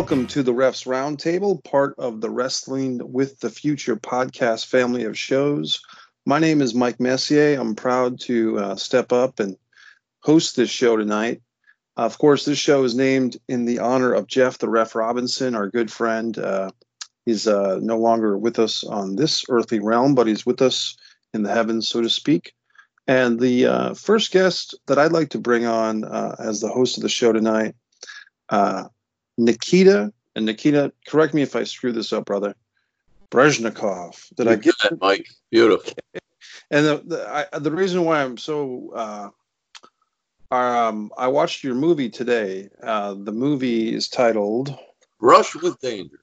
Welcome to the Refs Roundtable, part of the Wrestling with the Future podcast family of shows. My name is Mike Messier. I'm proud to uh, step up and host this show tonight. Uh, of course, this show is named in the honor of Jeff the Ref Robinson, our good friend. Uh, he's uh, no longer with us on this earthly realm, but he's with us in the heavens, so to speak. And the uh, first guest that I'd like to bring on uh, as the host of the show tonight Nikita, and Nikita, correct me if I screw this up, brother. Breznikov. Did you I get that, Mike? Beautiful. And the the, I, the reason why I'm so uh, um, I watched your movie today. Uh, the movie is titled Brush with Danger.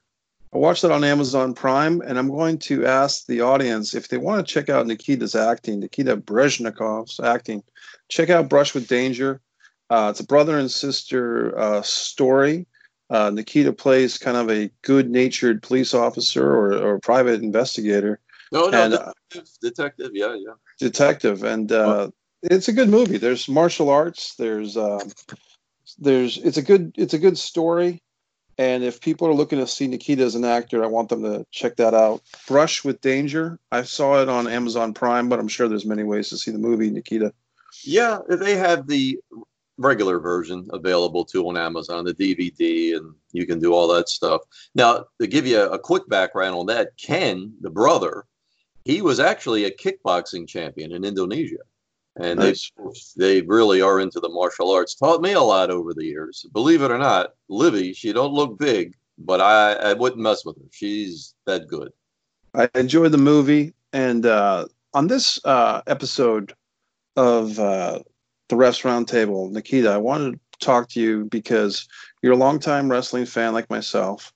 I watched it on Amazon Prime, and I'm going to ask the audience if they want to check out Nikita's acting, Nikita Breznikov's acting. Check out Brush with Danger. Uh, it's a brother and sister uh, story uh, Nikita plays kind of a good-natured police officer or, or private investigator. No, no, and, uh, detective, detective, yeah, yeah, detective, and uh, it's a good movie. There's martial arts. There's um, there's it's a good it's a good story. And if people are looking to see Nikita as an actor, I want them to check that out. Brush with Danger. I saw it on Amazon Prime, but I'm sure there's many ways to see the movie Nikita. Yeah, they have the regular version available too on Amazon, the DVD, and you can do all that stuff. Now, to give you a, quick background on that, Ken, the brother, he was actually a kickboxing champion in Indonesia. And nice. they they really are into the martial arts. Taught me a lot over the years. Believe it or not, Livy, she don't look big, but I, I wouldn't mess with her. She's that good. I enjoyed the movie, and uh, on this uh, episode of uh, the refs roundtable. Nikita, I wanted to talk to you because you're a longtime wrestling fan like myself.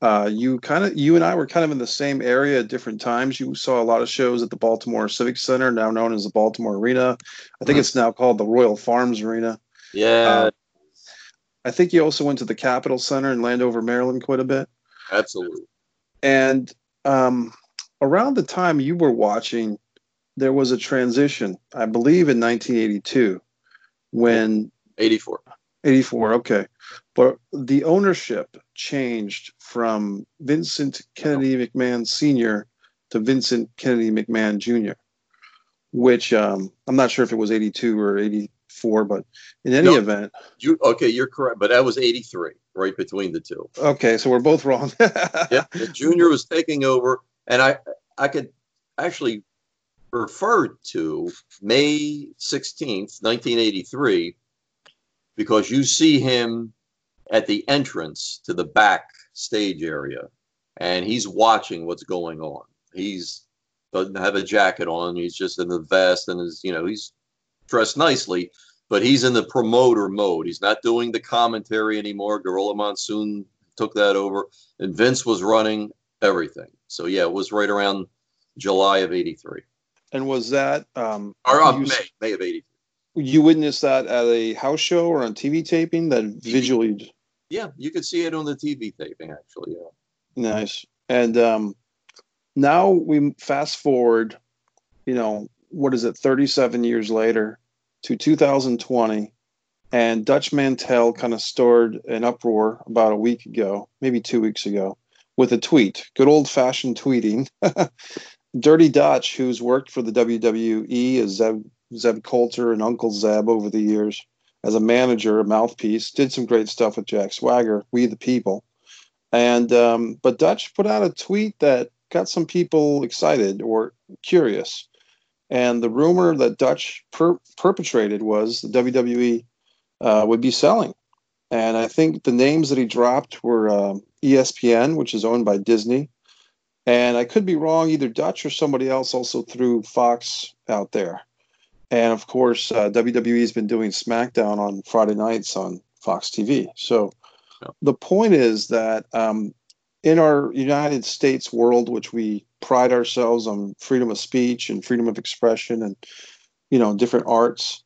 Uh, you kind of, you and I were kind of in the same area at different times. You saw a lot of shows at the Baltimore Civic Center, now known as the Baltimore Arena. I think mm-hmm. it's now called the Royal Farms Arena. Yeah. Uh, I think you also went to the Capitol Center in Landover, Maryland, quite a bit. Absolutely. And um, around the time you were watching, there was a transition, I believe, in 1982 when 84 84 okay. But the ownership changed from vincent kennedy mcmahon senior to vincent kennedy mcmahon jr which um, i'm not sure if it was 82 or 84 but in any no, event. You okay you're correct but that was 83 right between the two. Okay so we're both wrong. Yeah the junior was taking over and i i could actually referred to May 16th, 1983, because you see him at the entrance to the back stage area and he's watching what's going on. He's doesn't have a jacket on, he's just in the vest and is, you know, he's dressed nicely, but he's in the promoter mode. He's not doing the commentary anymore. Gorilla Monsoon took that over, and Vince was running everything. So yeah, it was right around July of 83. And was that um, or uh, May May of '83? You witnessed that at a house show or on TV taping that visually. Yeah, you could see it on the TV taping actually. Yeah. Nice. And um, now we fast forward, you know, what is it, 37 years later to 2020, and Dutch Mantell kind of stirred an uproar about a week ago, maybe two weeks ago, with a tweet, good old fashioned tweeting, Dirty Dutch, who's worked for the WWE as Zeb, Zeb Colter and Uncle Zeb over the years as a manager, a mouthpiece, did some great stuff with Jack Swagger, We the People. And um, but Dutch put out a tweet that got some people excited or curious. And the rumor that Dutch per- perpetrated was the WWE uh, would be selling. And I think the names that he dropped were um, ESPN, which is owned by Disney, and I could be wrong, either Dutch or somebody else also threw Fox out there. And of course, uh, WWE has been doing SmackDown on Friday nights on Fox TV. So yeah. the point is that um, in our United States world, which we pride ourselves on freedom of speech and freedom of expression and, you know, different arts,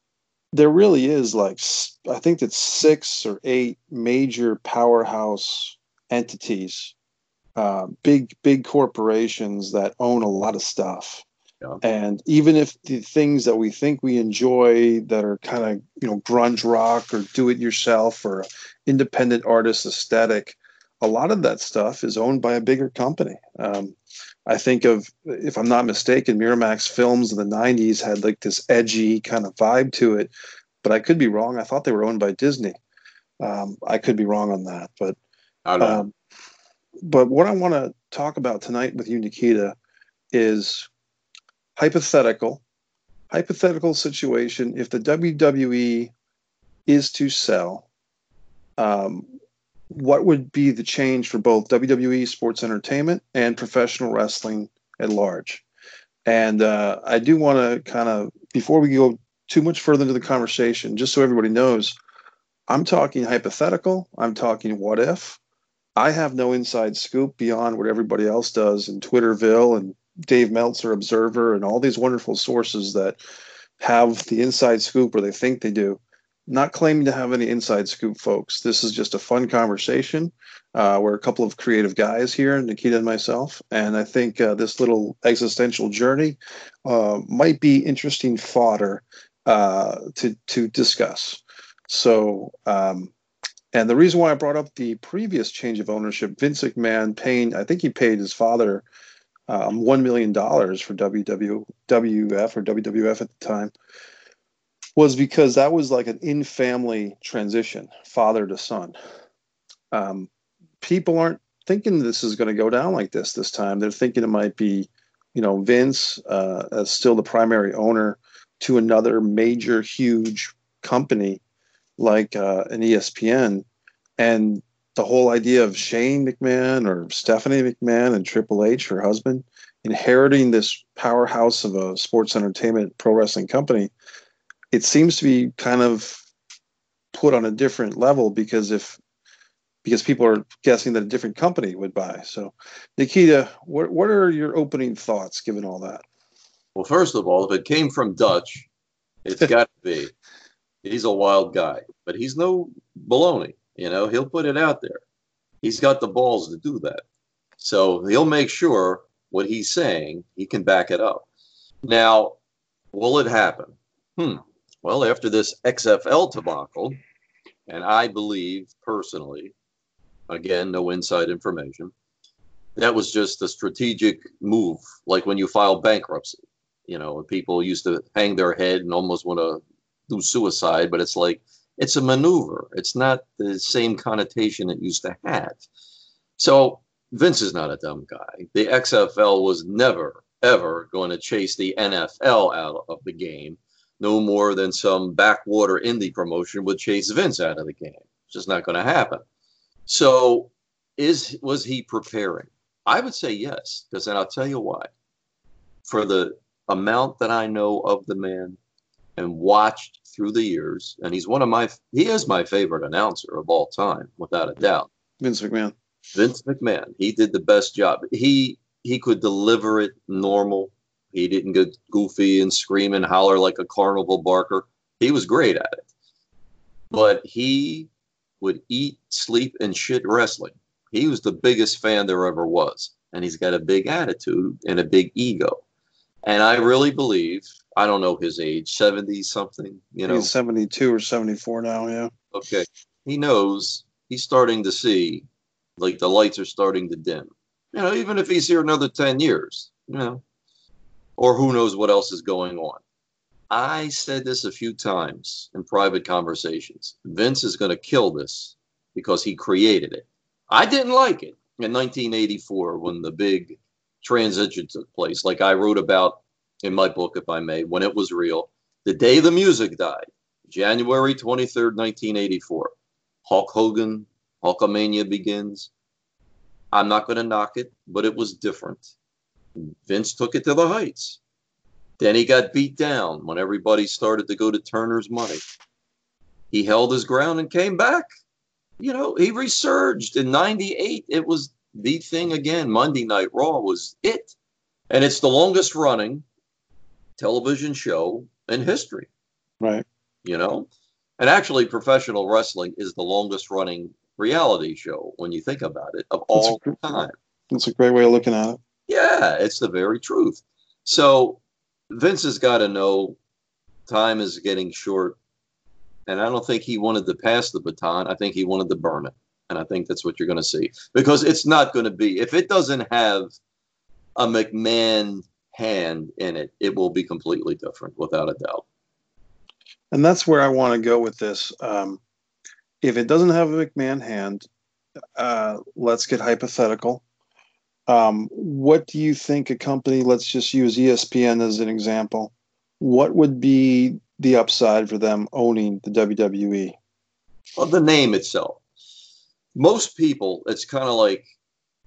there really is like, I think it's six or eight major powerhouse entities uh, big big corporations that own a lot of stuff. Yeah. And even if the things that we think we enjoy that are kind of you know grunge rock or do it yourself or independent artist aesthetic, a lot of that stuff is owned by a bigger company. Um, I think of, if I'm not mistaken, Miramax films in the 90s had like this edgy kind of vibe to it, but I could be wrong. I thought they were owned by Disney. Um, I could be wrong on that, but I don't know. um, but what I want to talk about tonight with you, Nikita, is hypothetical, hypothetical situation. If the WWE is to sell, um, what would be the change for both WWE sports entertainment and professional wrestling at large? And uh, I do want to kind of, before we go too much further into the conversation, just so everybody knows, I'm talking hypothetical. I'm talking what if. I have no inside scoop beyond what everybody else does in Twitterville and Dave Meltzer Observer and all these wonderful sources that have the inside scoop or they think they do not claiming to have any inside scoop, folks. This is just a fun conversation. Uh, we're a couple of creative guys here, Nikita and myself, and I think uh, this little existential journey uh, might be interesting fodder uh, to to discuss. So, um, and the reason why I brought up the previous change of ownership, Vince McMahon paying, I think he paid his father um, one million dollars for WWF or WWF at the time was because that was like an in family transition, father to son. Um, people aren't thinking this is going to go down like this this time. They're thinking it might be, you know, Vince uh, still the primary owner to another major, huge company like uh, an ESPN. And the whole idea of Shane McMahon or Stephanie McMahon and Triple H, her husband, inheriting this powerhouse of a sports entertainment pro wrestling company it seems to be kind of put on a different level because if because people are guessing that a different company would buy. So, Nikita, what what are your opening thoughts given all that? Well, first of all, if it came from Dutch, it's got to be. He's a wild guy, but he's no baloney. You know, he'll put it out there. He's got the balls to do that. So he'll make sure what he's saying, he can back it up. Now, will it happen? Hmm. Well, after this XFL debacle, and I believe personally, again, no inside information, that was just a strategic move, like when you file bankruptcy. You know, people used to hang their head and almost want to do suicide, but it's like it's a maneuver. It's not the same connotation it used to have. So Vince is not a dumb guy. The XFL was never, ever going to chase the NFL out of the game no more than some backwater indie promotion would chase Vince out of the game. It's just not going to happen. So, is was he preparing? I would say yes, because and I'll tell you why. For the amount that I know of the man and watched through the years, and he's one of my he is my favorite announcer of all time, without a doubt. Vince McMahon. Vince McMahon. He did the best job. He he could deliver it normal he didn't get goofy and scream and holler like a carnival barker. He was great at it. But he would eat, sleep, and shit wrestling. He was the biggest fan there ever was. And he's got a big attitude and a big ego. And I really believe, I don't know his age, 70 something, you know. He's 72 or 74 now, yeah. Okay. He knows he's starting to see like the lights are starting to dim. You know, even if he's here another 10 years, you know, or who knows what else is going on. I said this a few times in private conversations. Vince is going to kill this because he created it. I didn't like it in 1984 when the big transition took place, like I wrote about in my book, if I may, when it was real. The day the music died, January 23rd, 1984. Hulk Hogan, Hulkamania begins. I'm not going to knock it, but it was different. Vince took it to the heights. Then he got beat down when everybody started to go to Turner's money. He held his ground and came back. You know, he resurged in 98. It was the thing again. Monday Night Raw was it. And it's the longest running television show in history. Right. You know? And actually, professional wrestling is the longest running reality show when you think about it of all that's a, time. That's a great way of looking at it. Yeah, it's the very truth. So Vince has got to know time is getting short. And I don't think he wanted to pass the baton. I think he wanted to burn it. And I think that's what you're going to see because it's not going to be, if it doesn't have a McMahon hand in it, it will be completely different without a doubt. And that's where I want to go with this. Um, if it doesn't have a McMahon hand, uh, let's get hypothetical. Um, what do you think a company, let's just use ESPN as an example, what would be the upside for them owning the WWE? Well, the name itself. Most people, it's kind of like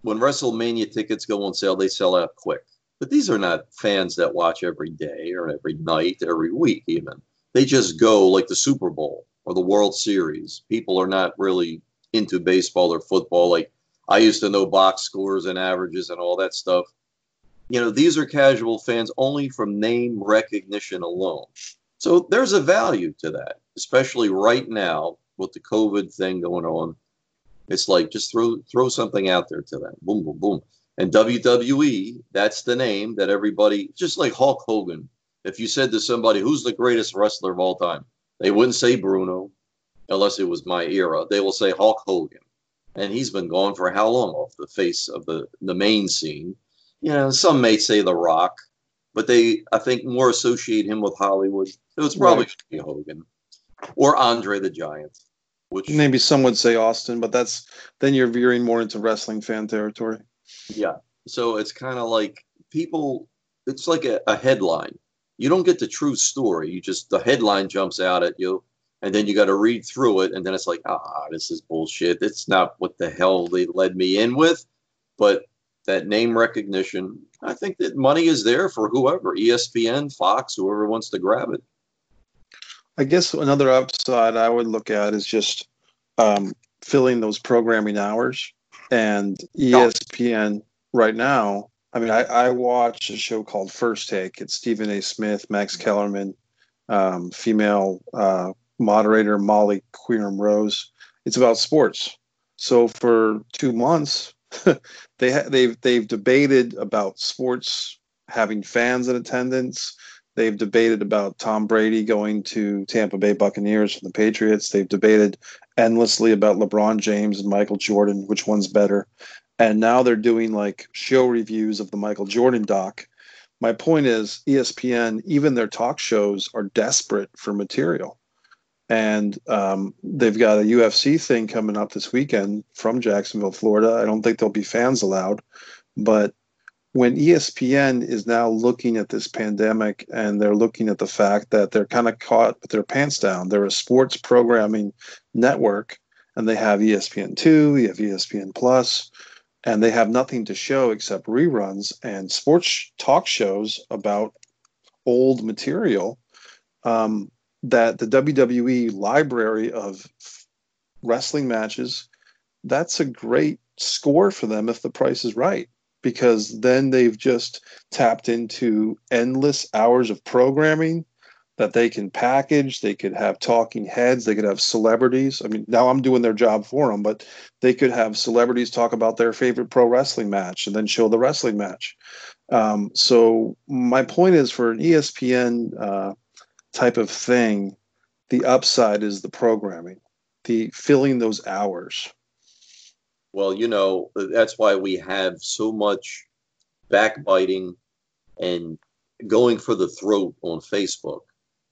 when WrestleMania tickets go on sale, they sell out quick. But these are not fans that watch every day or every night, every week, even. They just go like the Super Bowl or the World Series. People are not really into baseball or football. Like I used to know box scores and averages and all that stuff. You know, these are casual fans only from name recognition alone. So there's a value to that, especially right now with the COVID thing going on. It's like just throw throw something out there to them. Boom, boom, boom. And WWE, that's the name that everybody, just like Hulk Hogan. If you said to somebody, who's the greatest wrestler of all time? They wouldn't say Bruno, unless it was my era. They will say Hulk Hogan and he's been gone for how long off the face of the the main scene. You know, some may say The Rock, but they I think more associate him with Hollywood. It was probably right. Hogan or Andre the Giant. Which maybe some would say Austin, but that's then you're veering more into wrestling fan territory. Yeah. So it's kind of like people it's like a, a headline. You don't get the true story. You just the headline jumps out at you and then you got to read through it and then it's like ah this is bullshit it's not what the hell they led me in with but that name recognition i think that money is there for whoever espn fox whoever wants to grab it i guess another upside i would look at is just um, filling those programming hours and espn right now i mean I, I watch a show called first take it's stephen a smith max kellerman um, female uh, moderator Molly Qerim Rose. It's about sports. So for two months, they ha- they've they've debated about sports having fans in attendance. They've debated about Tom Brady going to Tampa Bay Buccaneers from the Patriots. They've debated endlessly about LeBron James and Michael Jordan, which one's better. And now they're doing like show reviews of the Michael Jordan doc. My point is, ESPN, even their talk shows are desperate for material and um, they've got a UFC thing coming up this weekend from Jacksonville, Florida. I don't think there'll be fans allowed, but when ESPN is now looking at this pandemic and they're looking at the fact that they're kind of caught with their pants down, they're a sports programming network, and they have ESPN two, they have ESPN plus, and they have nothing to show except reruns and sports talk shows about old material. Um, that the WWE library of wrestling matches, that's a great score for them if the price is right, because then they've just tapped into endless hours of programming that they can package. They could have talking heads. They could have celebrities. I mean, now I'm doing their job for them, but they could have celebrities talk about their favorite pro wrestling match and then show the wrestling match. Um, so my point is for an ESPN uh, type of thing, the upside is the programming, the filling those hours. Well, you know, that's why we have so much backbiting and going for the throat on Facebook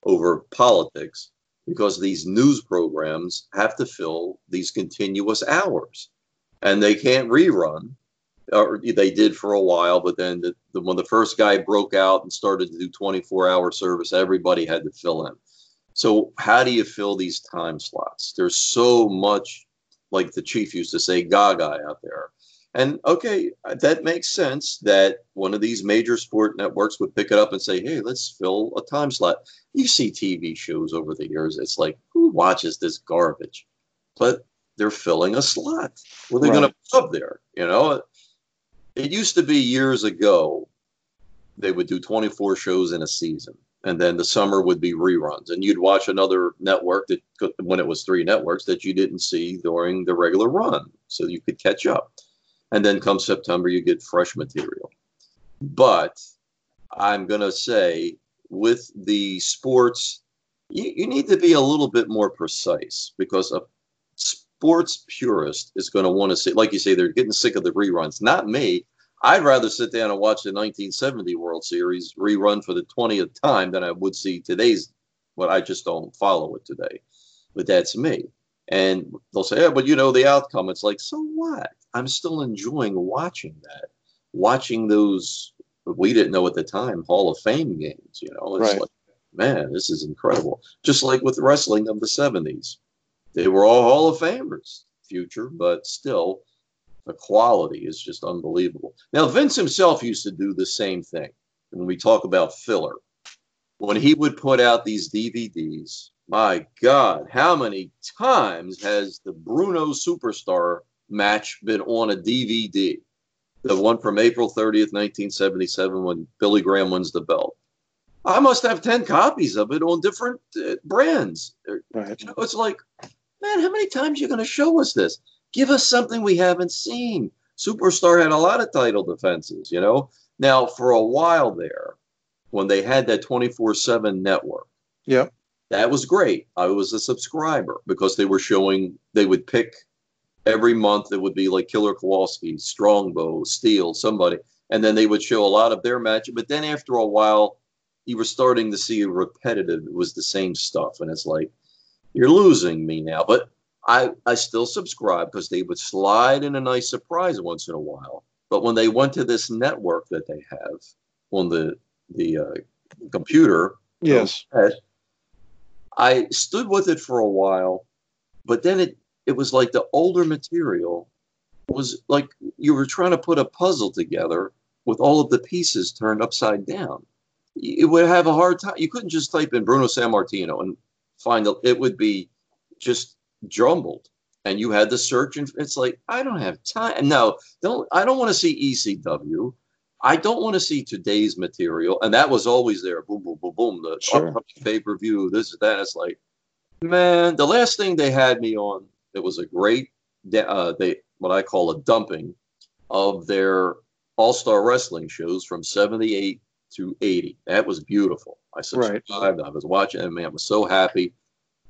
over politics because these news programs have to fill these continuous hours and they can't rerun or they did for a while, but then the, the, when the first guy broke out and started to do 24 hour service, everybody had to fill in. So how do you fill these time slots? There's so much, like the chief used to say, gaga out there. And okay, that makes sense that one of these major sport networks would pick it up and say, hey, let's fill a time slot. You see TV shows over the years, it's like, who watches this garbage? But they're filling a slot. What are they right. going to put up there? You know, it used to be years ago, they would do 24 shows in a season, and then the summer would be reruns, and you'd watch another network that, when it was three networks, that you didn't see during the regular run, so you could catch up. And then come September, you get fresh material. But I'm going to say with the sports, you, you need to be a little bit more precise because a sports purist is going to want to see, like you say, they're getting sick of the reruns. Not me. I'd rather sit down and watch the 1970 World Series rerun for the 20th time than I would see today's. What I just don't follow it today, but that's me. And they'll say, "Yeah, but you know the outcome." It's like, so what? I'm still enjoying watching that, watching those. We didn't know at the time Hall of Fame games. You know, it's Right. like, man, this is incredible. Just like with wrestling of the 70s, they were all Hall of Famers, future, but still, the quality is just unbelievable. Now, Vince himself used to do the same thing. When we talk about filler, when he would put out these DVDs, my God, how many times has the Bruno Superstar match been on a DVD? The one from April 30th, 1977, when Billy Graham wins the belt. I must have 10 copies of it on different uh, brands. Right. You know, it's like, man, how many times are you going to show us this? Give us something we haven't seen. Superstar had a lot of title defenses, you know. Now, for a while there, when they had that 24 7 network, yeah, that was great. I was a subscriber because they were showing, they would pick every month, it would be like Killer Kowalski, Strongbow, Steel, somebody, and then they would show a lot of their matches. But then after a while, you were starting to see repetitive. It was the same stuff. And it's like, you're losing me now. But I, I still subscribe because they would slide in a nice surprise once in a while. But when they went to this network that they have on the the uh, computer, Yes. I stood with it for a while, but then it it was like the older material was like you were trying to put a puzzle together with all of the pieces turned upside down. You would have a hard time. You couldn't just type in Bruno Sammartino and find it. It would be just jumbled, and you had the search. And it's like I don't have time. No, don't. I don't want to see ECW. I don't want to see today's material, and that was always there. Boom, boom, boom, boom. The Sure. upcoming pay per view, this is that. It's like, man, the last thing they had me on, it was a great, uh, they what I call a dumping of their All Star Wrestling shows from '78 to '80. That was beautiful. I Right. subscribed. I was watching, and man, I was so happy.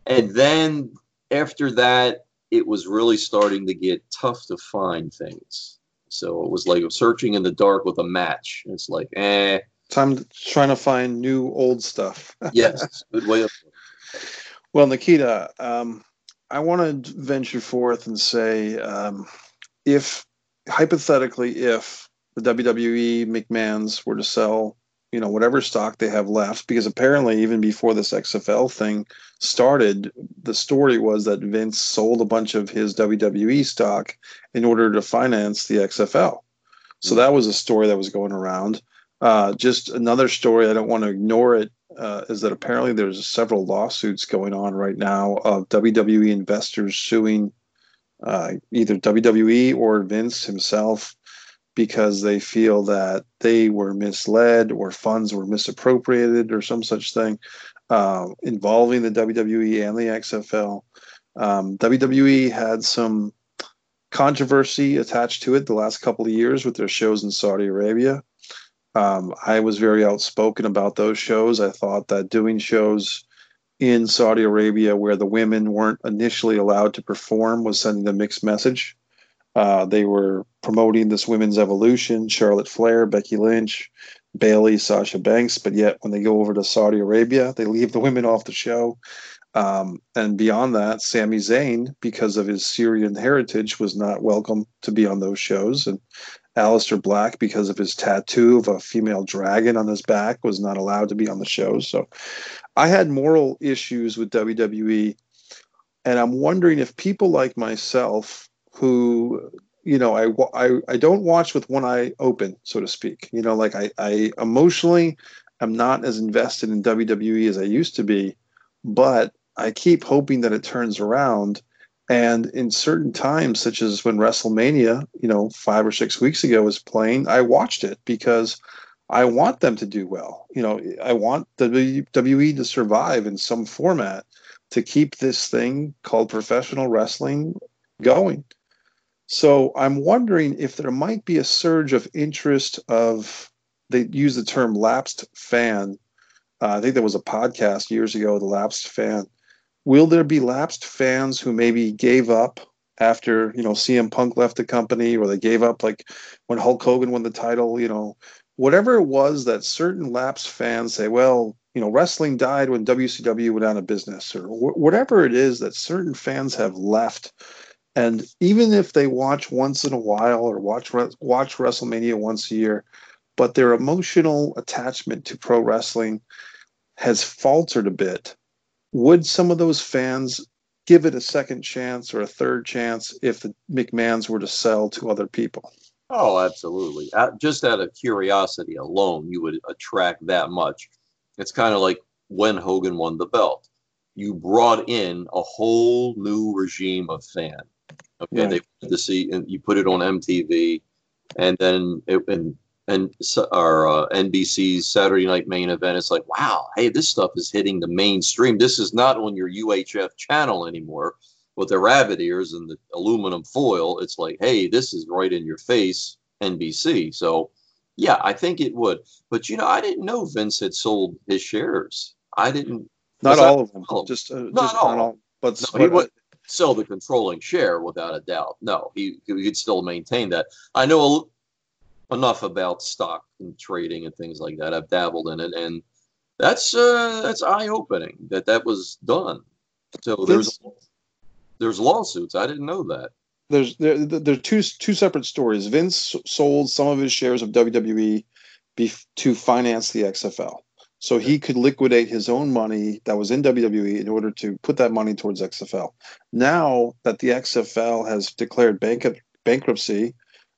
And then after that, it was really starting to get tough to find things. So it was like searching in the dark with a match. It's like, eh, Time to, trying to find new old stuff. yes, good way of. Well, Nikita, um, I want to venture forth and say, um, if hypothetically, if the WWE McMahon's were to sell, you know, whatever stock they have left, because apparently even before this XFL thing started, the story was that Vince sold a bunch of his WWE stock in order to finance the XFL. So that was a story that was going around. Uh, just another story, I don't want to ignore it, uh, is that apparently there's several lawsuits going on right now of WWE investors suing uh, either WWE or Vince himself because they feel that they were misled or funds were misappropriated or some such thing uh, involving the WWE and the XFL. Um, WWE had some controversy attached to it the last couple of years with their shows in Saudi Arabia. Um, I was very outspoken about those shows. I thought that doing shows in Saudi Arabia where the women weren't initially allowed to perform was sending a mixed message. Uh, they were promoting this women's evolution Charlotte Flair, Becky Lynch, Bayley, Sasha Banks, but yet when they go over to Saudi Arabia, they leave the women off the show. Um, and beyond that, Sami Zayn, because of his Syrian heritage, was not welcome to be on those shows. And Aleister Black, because of his tattoo of a female dragon on his back, was not allowed to be on the show. So I had moral issues with WWE. And I'm wondering if people like myself, who, you know, I, I, I don't watch with one eye open, so to speak, you know, like I, I emotionally am not as invested in WWE as I used to be, but I keep hoping that it turns around. And in certain times, such as when WrestleMania, you know, five or six weeks ago was playing, I watched it because I want them to do well. You know, I want WWE to survive in some format to keep this thing called professional wrestling going. So I'm wondering if there might be a surge of interest of they use the term lapsed fan. Uh, I think there was a podcast years ago, the lapsed fan. Will there be lapsed fans who maybe gave up after you know CM Punk left the company or they gave up like when Hulk Hogan won the title, you know, whatever it was that certain lapsed fans say, well, you know, wrestling died when WCW went out of business or wh- whatever it is that certain fans have left. And even if they watch once in a while or watch watch WrestleMania once a year, but their emotional attachment to pro wrestling has faltered a bit, would some of those fans give it a second chance or a third chance if the McMahons were to sell to other people? Oh, absolutely. Uh, just out of curiosity alone, you would attract that much. It's kind of like when Hogan won the belt. You brought in a whole new regime of fan. Okay, right. they put to see, and you put it on MTV, and then it, and and our uh, NBC's Saturday Night Main Event. It's like, wow, hey, this stuff is hitting the mainstream. This is not on your UHF channel anymore with the rabbit ears and the aluminum foil. It's like, hey, this is right in your face, NBC. So, yeah, I think it would. But you know, I didn't know Vince had sold his shares. I didn't. Not all of them. Just, uh, not, just all. not all. But, no, he sell the controlling share without a doubt. No, he he could still maintain that. I know enough about stock and trading and things like that. I've dabbled in it, and that's uh, that's eye opening that that was done. So there's there's lawsuits. I didn't know that. There's there there's two two separate stories. Vince sold some of his shares of WWE to finance the XFL. So he could liquidate his own money that was in WWE in order to put that money towards XFL. Now that the XFL has declared bank- bankruptcy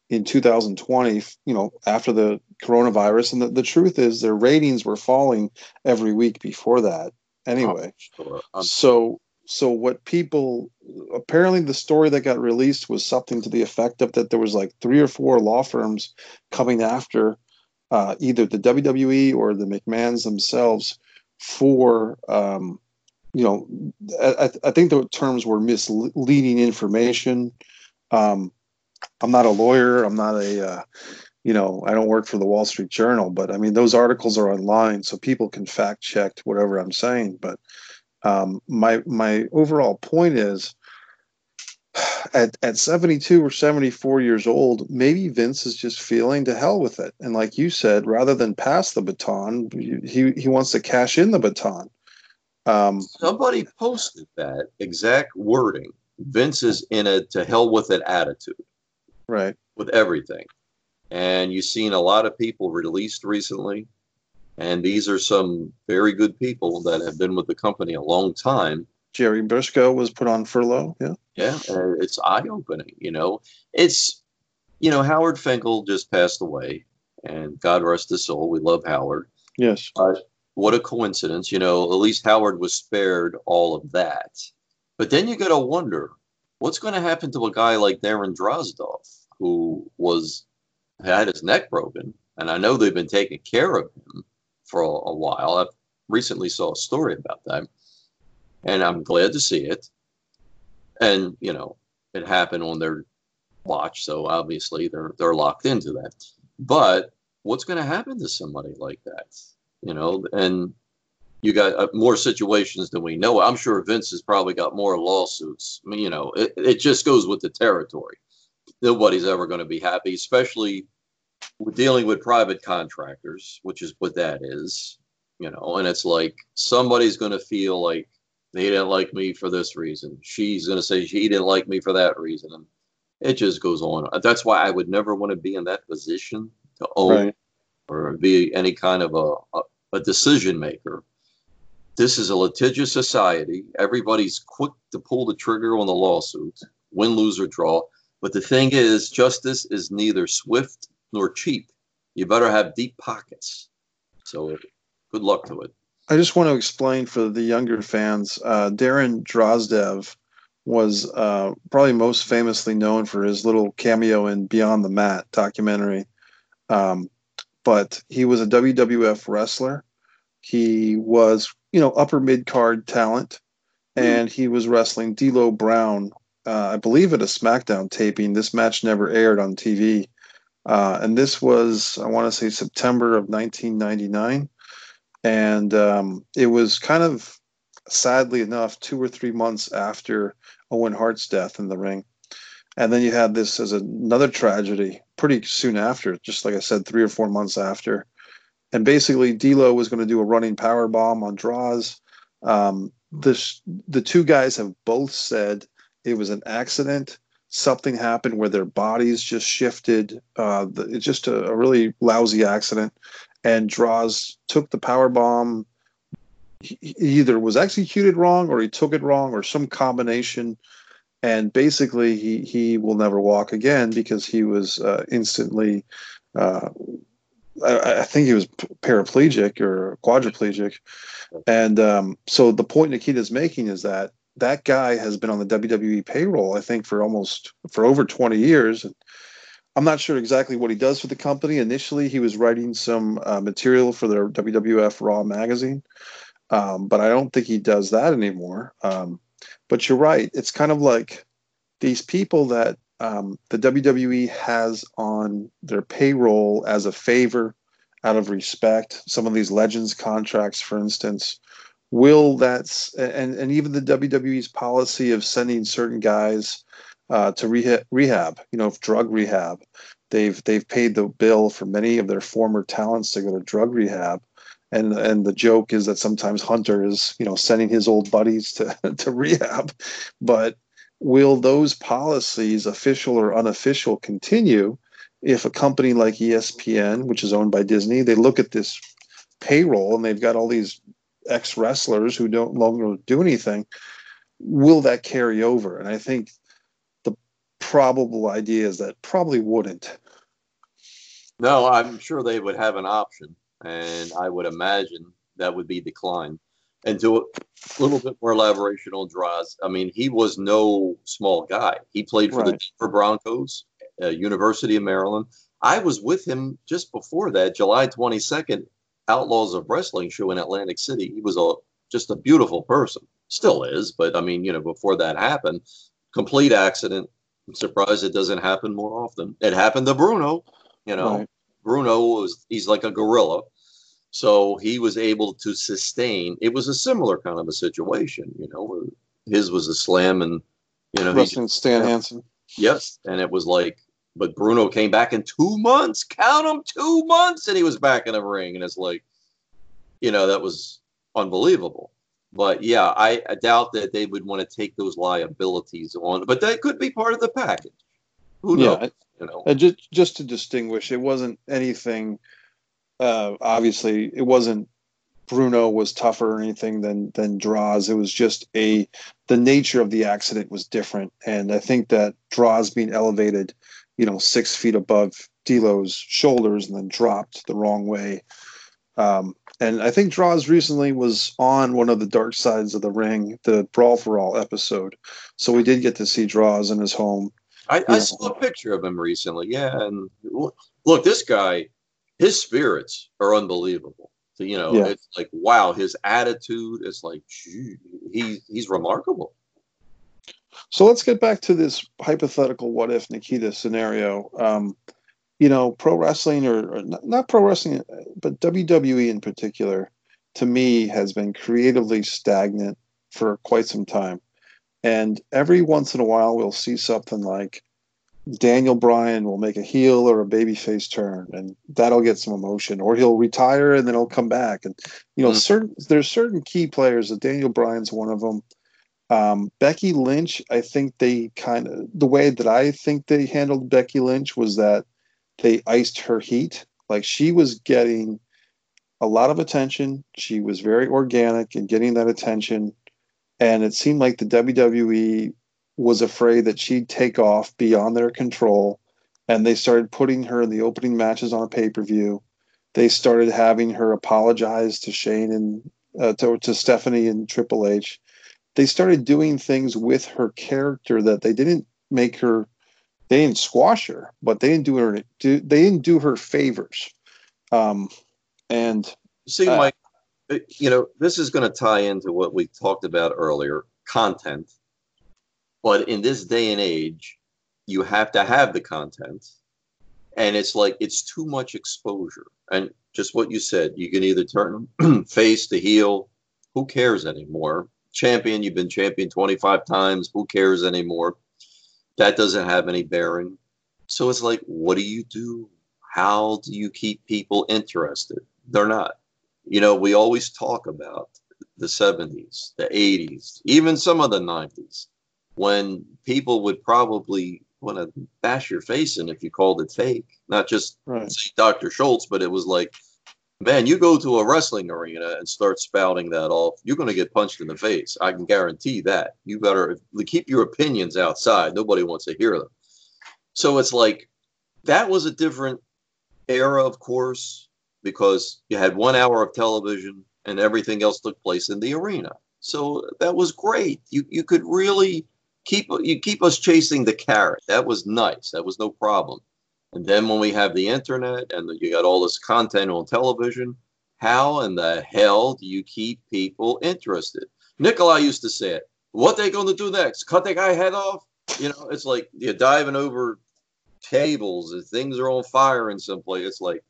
in 2020, you know, after the coronavirus. And the, the truth is their ratings were falling every week before that anyway. Oh, sure. um, so so what people apparently the story that got released was something to the effect of that there was like three or four law firms coming after uh, either the WWE or the McMahons themselves for um, you know I, I, think the terms were misleading information um, I'm not a lawyer. I'm not a, uh, you know, I don't work for the Wall Street Journal, but I mean, those articles are online, so people can fact check whatever I'm saying. But um, my my overall point is, at at 72 or 74 years old, maybe Vince is just feeling to hell with it, and like you said, rather than pass the baton, he he wants to cash in the baton. Um, Somebody posted that exact wording. Vince is in a to hell with it attitude. Right. With everything. And you've seen a lot of people released recently. And these are some very good people that have been with the company a long time Gerry Brisco was put on furlough yeah. Yeah it's eye-opening you know. It's you know howard finkel just passed away and god rest his soul we love howard. Yes. But what a coincidence you know at least howard was spared all of that. But then you got to wonder what's going to happen to a guy like darren drozdov who was had his neck broken, and I know they've been taking care of him for a, a while. I recently saw a story about that, and I'm glad to see it. And you know, it happened on their watch, so obviously they're they're locked into that. But what's going to happen to somebody like that? You know, and you got uh, more situations than we know. I'm sure Vince has probably got more lawsuits. I mean, you know, it, it just goes with the territory nobody's ever going to be happy, especially with dealing with private contractors, which is what that is, you know. And it's like somebody's going to feel like they didn't like me for this reason. She's going to say she didn't like me for that reason. And it just goes on. That's why I would never want to be in that position to own right. or be any kind of a, a, a decision maker. This is a litigious society. Everybody's quick to pull the trigger on the lawsuit, win, lose, or draw. But the thing is, justice is neither swift nor cheap. You better have deep pockets. So good luck to it. I just want to explain for the younger fans uh, Darren Drozdov was uh, probably most famously known for his little cameo in Beyond the Mat documentary. Um, but he was a WWF wrestler. He was, you know, upper mid card talent, hmm. and he was wrestling D'Lo Brown uh, I believe at a SmackDown taping. This match never aired on TV. Uh, and this was, I want to say, September of 1999. And um, it was kind of, sadly enough, two or three months after Owen Hart's death in the ring. And then you had this as another tragedy pretty soon after, just like I said, three or four months after. And basically, D'Lo was going to do a running power bomb on Droz. Um, this, the two guys have both said it was an accident. Something happened where their bodies just shifted. Uh, the, it's just a, a really lousy accident. And Droz took the power bomb. He either was executed wrong or he took it wrong or some combination. And basically he he will never walk again because he was uh, instantly uh, I, I, think he was paraplegic or quadriplegic. And um, so the point nikita's making is that that guy has been on the wwe payroll i think for almost for over 20 years i'm not sure exactly what he does for the company initially he was writing some uh, material for their wwf raw magazine um, but i don't think he does that anymore um, but you're right. It's kind of like these people that um, the WWE has on their payroll as a favor out of respect. Some of these legends contracts, for instance, will that's and and even the WWE's policy of sending certain guys uh, to rehab, you know, drug rehab. They've they've paid the bill for many of their former talents to go to drug rehab and and the joke is that sometimes Hunter is you know sending his old buddies to to rehab, but will those policies, official or unofficial, continue if a company like ESPN, which is owned by Disney, they look at this payroll and they've got all these ex wrestlers who don't longer do anything? Will that carry over? And I think probable ideas that probably wouldn't. No, I'm sure they would have an option and I would imagine that would be declined. And to a little bit more elaboration on Droz, I mean, he was no small guy. He played for right. the Denver Broncos, uh, University of Maryland. I was with him just before that, July 22nd, Outlaws of Wrestling show in Atlantic City. He was a just a beautiful person, still is, but I mean, you know, before that happened, complete accident. I'm surprised it doesn't happen more often. It happened to Bruno, you know. Right. Bruno was he's like a gorilla. So he was able to sustain. It was a similar kind of a situation, you know. His was a slam, and you know, Wrestling Stan Hansen. Yes, and it was like, but Bruno came back in two months. Count them, two months, and he was back in a ring, and it's like, you know, that was unbelievable. But yeah, I, I doubt that they would want to take those liabilities on, but that could be part of the package. Who knows? Yeah, you know, and just just to distinguish, it wasn't anything. Uh, obviously, it wasn't Bruno was tougher or anything than than Droz. It was just a the nature of the accident was different, and I think that Droz being elevated, you know, six feet above D'Lo's shoulders and then dropped the wrong way. Um, and I think Droz recently was on one of the dark sides of the ring, the Brawl for All episode. So we did get to see Droz in his home. I, I saw a picture of him recently. Yeah, and look, this guy, his spirits are unbelievable. So, you know, yeah. it's like wow, his attitude is like gee, he he's remarkable. So let's get back to this hypothetical what if Nikita scenario. Um, you know, pro wrestling or, or not, not pro wrestling, but WWE in particular, to me has been creatively stagnant for quite some time. And every once in a while, we'll see something like Daniel Bryan will make a heel or a babyface turn, and that'll get some emotion. Or he'll retire and then he'll come back. And you know, mm-hmm. certain there's certain key players. That Daniel Bryan's one of them. Um, Becky Lynch, I think they kind of the way that I think they handled Becky Lynch was that they iced her heat. Like she was getting a lot of attention. She was very organic in getting that attention and it seemed like the WWE was afraid that she'd take off beyond their control, and they started putting her in the opening matches on a pay per view. They started having her apologize to Shane and uh, to, to Stephanie and Triple H. They started doing things with her character that they didn't make her. They didn't squash her, but they didn't do her. Do, they didn't do her favors. Um, and see, uh, Mike, you know, this is going to tie into what we talked about earlier content. But in this day and age, you have to have the content. And it's like, it's too much exposure. And just what you said, you can either turn face to heel. Who cares anymore? Champion, you've been champion 25 times. Who cares anymore? That doesn't have any bearing. So it's like, what do you do? How do you keep people interested? They're not. You know, we always talk about the 70s, the 80s, even some of the 90s, when people would probably want to bash your face in if you called it fake. Not just Right. say Dr. Schultz, but it was like, man, you go to a wrestling arena and start spouting that off, you're going to get punched in the face. I can guarantee that. You better keep your opinions outside. Nobody wants to hear them. So it's like that was a different era, of course, because you had one hour of television and everything else took place in the arena. So that was great. You you could really keep you keep us chasing the carrot. That was nice. That was no problem. And then when we have the internet and you got all this content on television, how in the hell do you keep people interested? Nikolai used to say it. What they going to do next? Cut that guy head off? You know, it's like you're diving over tables and things are on fire in some place. It's like,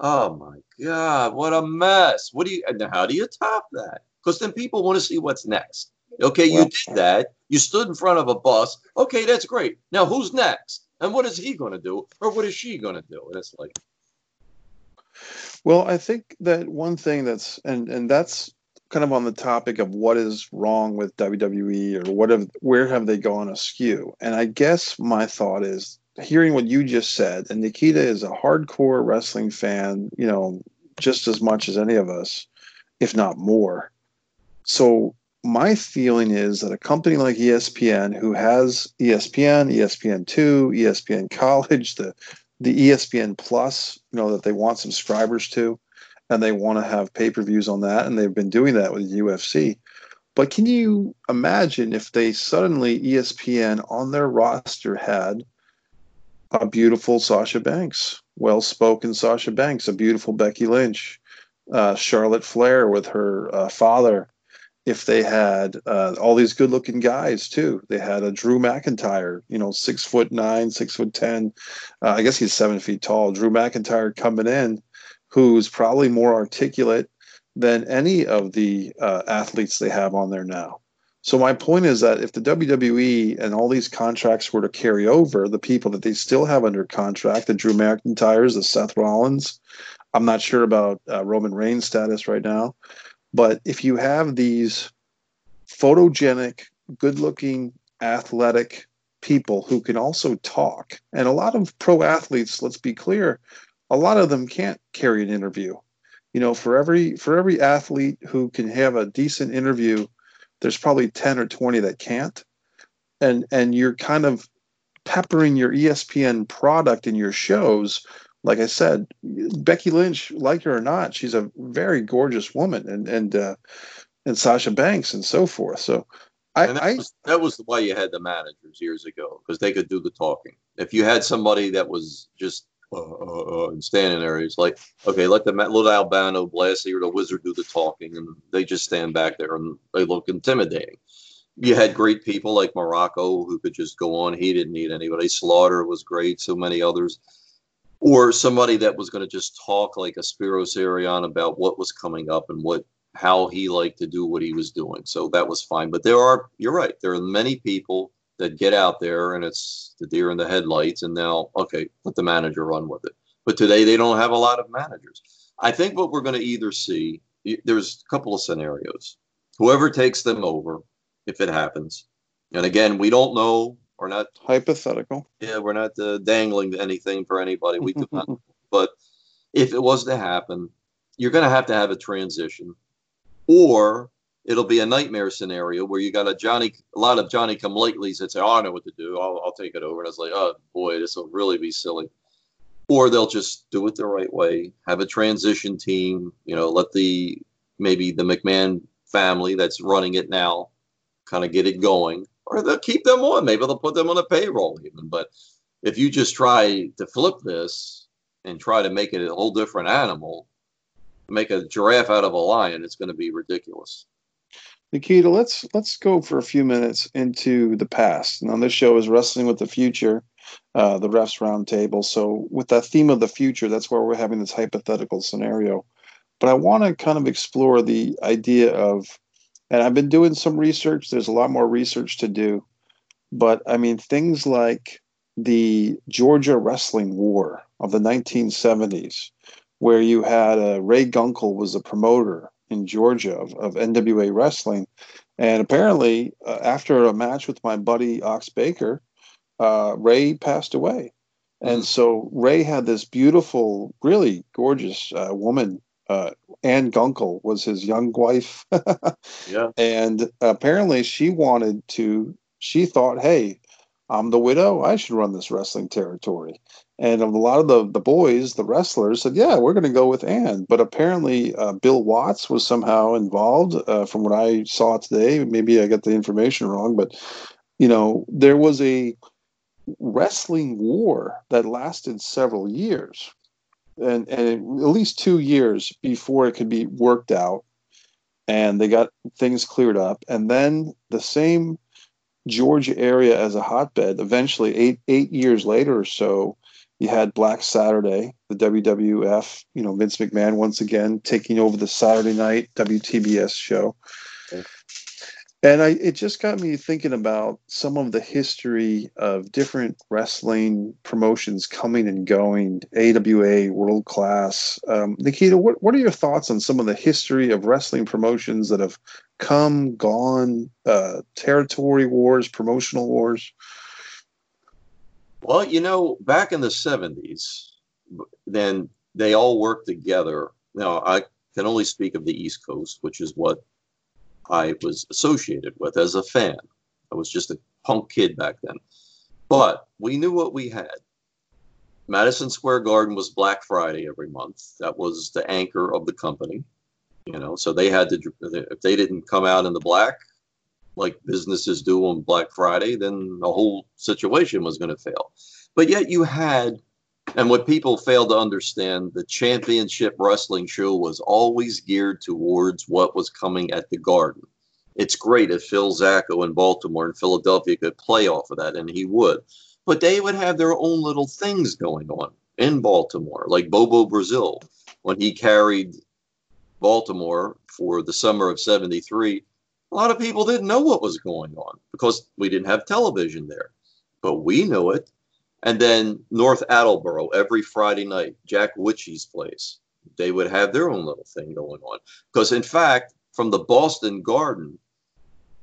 oh my god, what a mess! What do you? And how do you top that? Because then people want to see what's next. Okay, you did that. You stood in front of a bus. Okay, that's great. Now who's next? And what is he going to do? Or what is she going to do? And it's like, Well, I think that one thing that's and and that's kind of on the topic of what is wrong with WWE or what have where have they gone askew? And I guess my thought is hearing what you just said, and Nikita is a hardcore wrestling fan, you know, just as much as any of us, if not more. So my feeling is that a company like ESPN, who has ESPN, ESPN2, ESPN College, the the ESPN Plus, you know, that they want subscribers to, and they want to have pay per views on that, and they've been doing that with UFC. But can you imagine if they suddenly ESPN on their roster had a beautiful Sasha Banks, well spoken Sasha Banks, a beautiful Becky Lynch, uh, Charlotte Flair with her uh, father. If they had uh, all these good looking guys too, they had a Drew McIntyre, you know, six foot nine, six foot ten, uh, I guess he's seven feet tall. Drew McIntyre coming in, who's probably more articulate than any of the uh, athletes they have on there now. So my point is that if the WWE and all these contracts were to carry over, the people that they still have under contract, the Drew McIntyres, the Seth Rollins, I'm not sure about uh, Roman Reigns' status right now, but if you have these photogenic, good-looking, athletic people who can also talk, and a lot of pro athletes, let's be clear, a lot of them can't carry an interview. You know, for every for every athlete who can have a decent interview, there's probably 10 or 20 that can't. And and you're kind of peppering your ESPN product in your shows. Like I said, Becky Lynch, like her or not, she's a very gorgeous woman, and and uh, and Sasha Banks and so forth. So, I, that, I was, that was why you had the managers years ago because they could do the talking. If you had somebody that was just uh, uh, uh, standing there, it's like, okay, let the little Albano Blassie or the Wizard do the talking, and they just stand back there and they look intimidating. You had great people like Muraco who could just go on. He didn't need anybody. Slaughter was great. So many others. Or somebody that was going to just talk like a Spiros Arion about what was coming up and what how he liked to do what he was doing. So that was fine. But there are, you're right, there are many people that get out there and it's the deer in the headlights. And now, okay, let the manager run with it. But today they don't have a lot of managers. I think what we're going to either see, there's a couple of scenarios. Whoever takes them over, if it happens, and again, we don't know. We're not hypothetical. Yeah, we're not uh, dangling anything for anybody. We not. But if it was to happen, you're going to have to have a transition, or it'll be a nightmare scenario where you got a Johnny, a lot of Johnny come latelys that say, "Oh, I know what to do. I'll, I'll take it over." And it's like, "Oh boy, this will really be silly." Or they'll just do it the right way, have a transition team. You know, let the maybe the McMahon family that's running it now kind of get it going, or they'll keep them on. Maybe they'll put them on a payroll even. But if you just try to flip this and try to make it a whole different animal, make a giraffe out of a lion, it's going to be ridiculous. Nikita, let's let's go for a few minutes into the past. Now, this show is wrestling with the future, uh, the refs roundtable. So, with that theme of the future, that's where we're having this hypothetical scenario. But I want to kind of explore the idea of, and I've been doing some research. There's a lot more research to do, But I mean, things like the Georgia Wrestling War of the 1970s, where you had uh, Ray Gunkel was a promoter in Georgia of, of NWA wrestling, and apparently uh, after a match with my buddy Ox Baker, uh, Ray passed away, and mm-hmm. so Ray had this beautiful, really gorgeous uh, woman. Uh, Ann Gunkel was his young wife. yeah. And apparently she wanted to, she thought, hey, I'm the widow. I should run this wrestling territory. And a lot of the, the boys, the wrestlers, said, yeah, we're going to go with Ann. But apparently, uh, Bill Watts was somehow involved uh, from what I saw today. Maybe I got the information wrong, but, you know, there was a wrestling war that lasted several years and, and at least two years before it could be worked out. And they got things cleared up. And then the same Georgia area as a hotbed. Eventually, eight eight years later or so, you had Black Saturday, the WWF. You know, Vince McMahon once again taking over the Saturday night WTBS show. And I, it just got me thinking about some of the history of different wrestling promotions coming and going, AWA, World Class. Um, Nikita, what, what are your thoughts on some of the history of wrestling promotions that have come, gone, uh, territory wars, promotional wars? Well, you know, back in the 70s, then they all worked together. Now, I can only speak of the East Coast, which is what I was associated with as a fan. I was just a punk kid back then. But we knew what we had. Madison Square Garden was Black Friday every month. That was the anchor of the company. You know, so they had to, if they didn't come out in the black, like businesses do on Black Friday, then the whole situation was going to fail. But yet you had and what people fail to understand, the championship wrestling show was always geared towards what was coming at the Garden. It's great if Phil Zacko in Baltimore and Philadelphia could play off of that, and he would. But they would have their own little things going on in Baltimore, like Bobo Brazil when he carried Baltimore for the summer of 73. A lot of people didn't know what was going on because we didn't have television there. But we knew it and then North Attleboro every Friday night, Jack Witchy's place. They would have their own little thing going on. Because in fact, from the Boston Garden,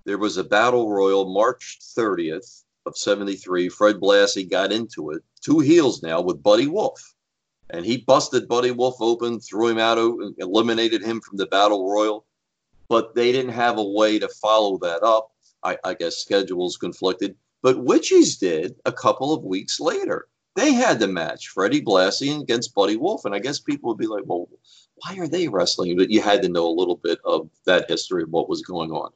there was a battle royal March 30th of 73. Fred Blassie got into it, two heels now with Buddy Wolfe. And he busted Buddy Wolfe open, threw him out, eliminated him from the battle royal. But they didn't have a way to follow that up. I, I guess schedules conflicted. But Witchies did a couple of weeks later. They had the match, Freddie Blassie against Buddy Wolfe. And I guess people would be like, well, why are they wrestling? But you had to know a little bit of that history of what was going on.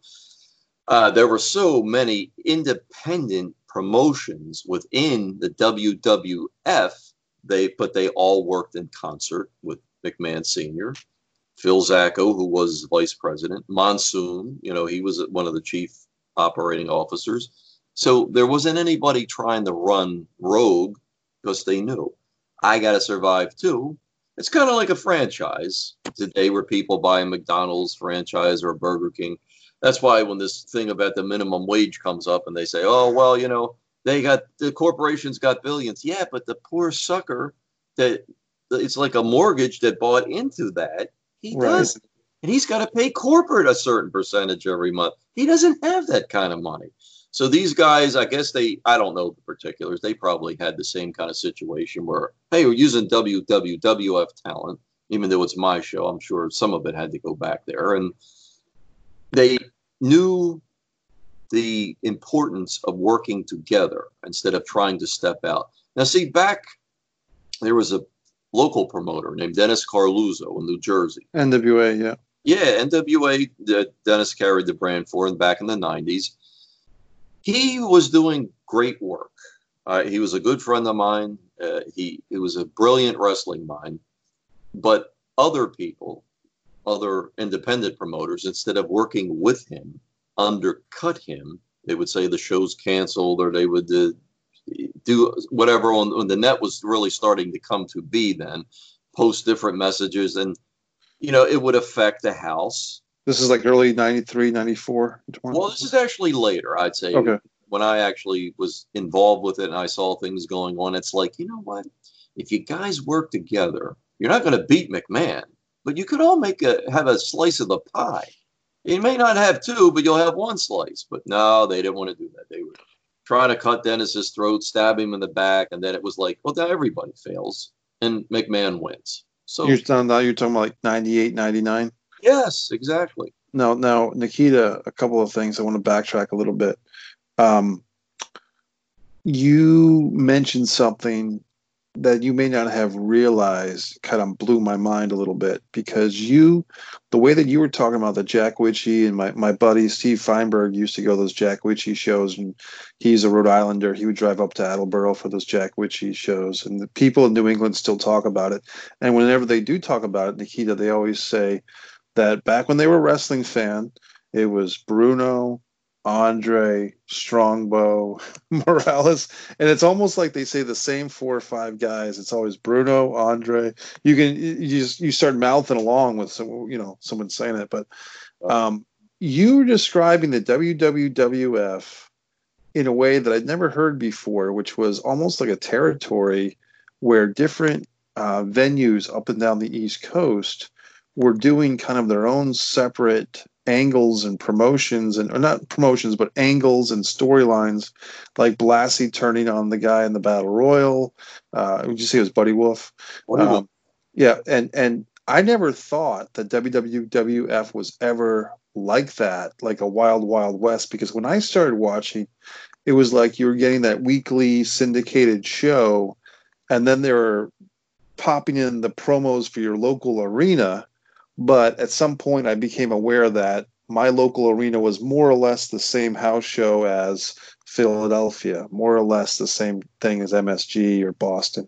Uh, there were so many independent promotions within the WWF, they but they all worked in concert with McMahon Sr., Phil Zacko, who was vice president, Monsoon, you know, he was one of the chief operating officers. So there wasn't anybody trying to run rogue because they knew I got to survive too. It's kind of like a franchise today where people buy a McDonald's franchise or a Burger King. That's why when this thing about the minimum wage comes up and they say, oh, well, you know, they got the corporations got billions. Yeah, but the poor sucker that it's like a mortgage that bought into that, he right. doesn't. And he's got to pay corporate a certain percentage every month. He doesn't have that kind of money. So these guys, I guess they, I don't know the particulars. They probably had the same kind of situation where, hey, we're using WWWF talent, even though it's my show. I'm sure some of it had to go back there. And they knew the importance of working together instead of trying to step out. Now, see, back there was a local promoter named Dennis Coralluzzo in New Jersey. NWA, yeah. Yeah, NWA that Dennis carried the brand for back in the 90s he was doing great work. Uh, he was a good friend of mine. Uh, he, he was a brilliant wrestling mind. But other people, other independent promoters, instead of working with him, undercut him. They would say the show's canceled or they would uh, do whatever on, when the net was really starting to come to be then, post different messages. And, you know, it would affect the house this is like early 93, 94. Well, this is actually later, I'd say. Okay. when I actually was involved with it and I saw things going on, it's like, you know what? If you guys work together, you're not going to beat McMahon, but you could all make a have a slice of the pie. You may not have two, but you'll have one slice. But no, they didn't want to do that. They were trying to cut Dennis's throat, stab him in the back, and then it was like, well, now everybody fails, and McMahon wins. So you're talking now you're talking about like 98, 99? Yes, exactly. No, now Nikita, a couple of things I want to backtrack a little bit. Um, you mentioned something that you may not have realized kind of blew my mind a little bit because you the way that you were talking about the jack witchy and my, my buddy steve feinberg used to go to those jack witchy shows and he's a rhode islander he would drive up to attleboro for those jack witchy shows and the people in new england still talk about it and whenever they do talk about it nikita they always say that back when they were wrestling fan it was bruno Andre, Strongbow, Morales, and it's almost like they say the same four or five guys. It's always Bruno, Andre. You can you just you start mouthing along with some you know someone saying it, but um, you were describing the WWF in a way that I'd never heard before, which was almost like a territory where different uh, venues up and down the East Coast were doing kind of their own separate angles and promotions and or not promotions but angles and storylines like Blassie turning on the guy in the battle royal. Uh would you say it was buddy wolf? Buddy um, yeah and and i never thought that wwf was ever like that like a wild wild west because when i started watching it was like you were getting that weekly syndicated show and then they were popping in the promos for your local arena but at some point I became aware that my local arena was more or less the same house show as Philadelphia, more or less the same thing as MSG or Boston.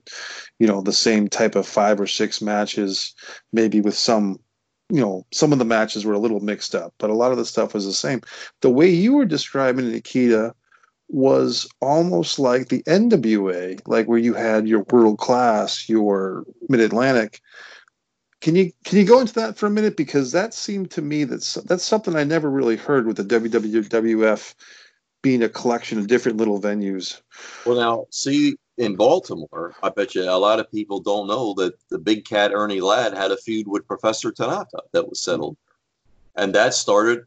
You know, the same type of five or six matches, maybe with some, you know, some of the matches were a little mixed up, but a lot of the stuff was the same. The way you were describing Nikita, was almost like the NWA, like where you had your world class, your mid Atlantic, can you can you go into that for a minute because that seemed to me that's that's something I never really heard with the WWF being a collection of different little venues. Well, now, see, in Baltimore, I bet you a lot of people don't know that the big cat Ernie Ladd had a feud with Professor Tanaka that was settled. And that started,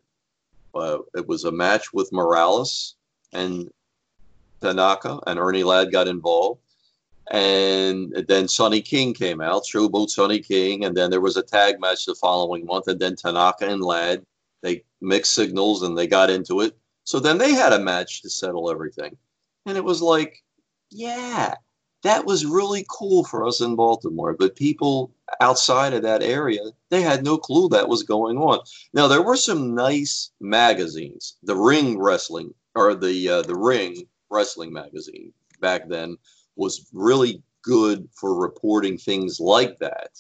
uh, it was a match with Morales and Tanaka, and Ernie Ladd got involved. And then Sonny King came out, Showboat Sonny King, and then there was a tag match the following month, and then Tanaka and Ladd, they mixed signals and they got into it. So then they had a match to settle everything. And it was like, yeah, that was really cool for us in Baltimore. But people outside of that area, they had no clue that was going on. Now there were some nice magazines. The Ring Wrestling or the uh, the Ring Wrestling magazine back then was really good for reporting things like that.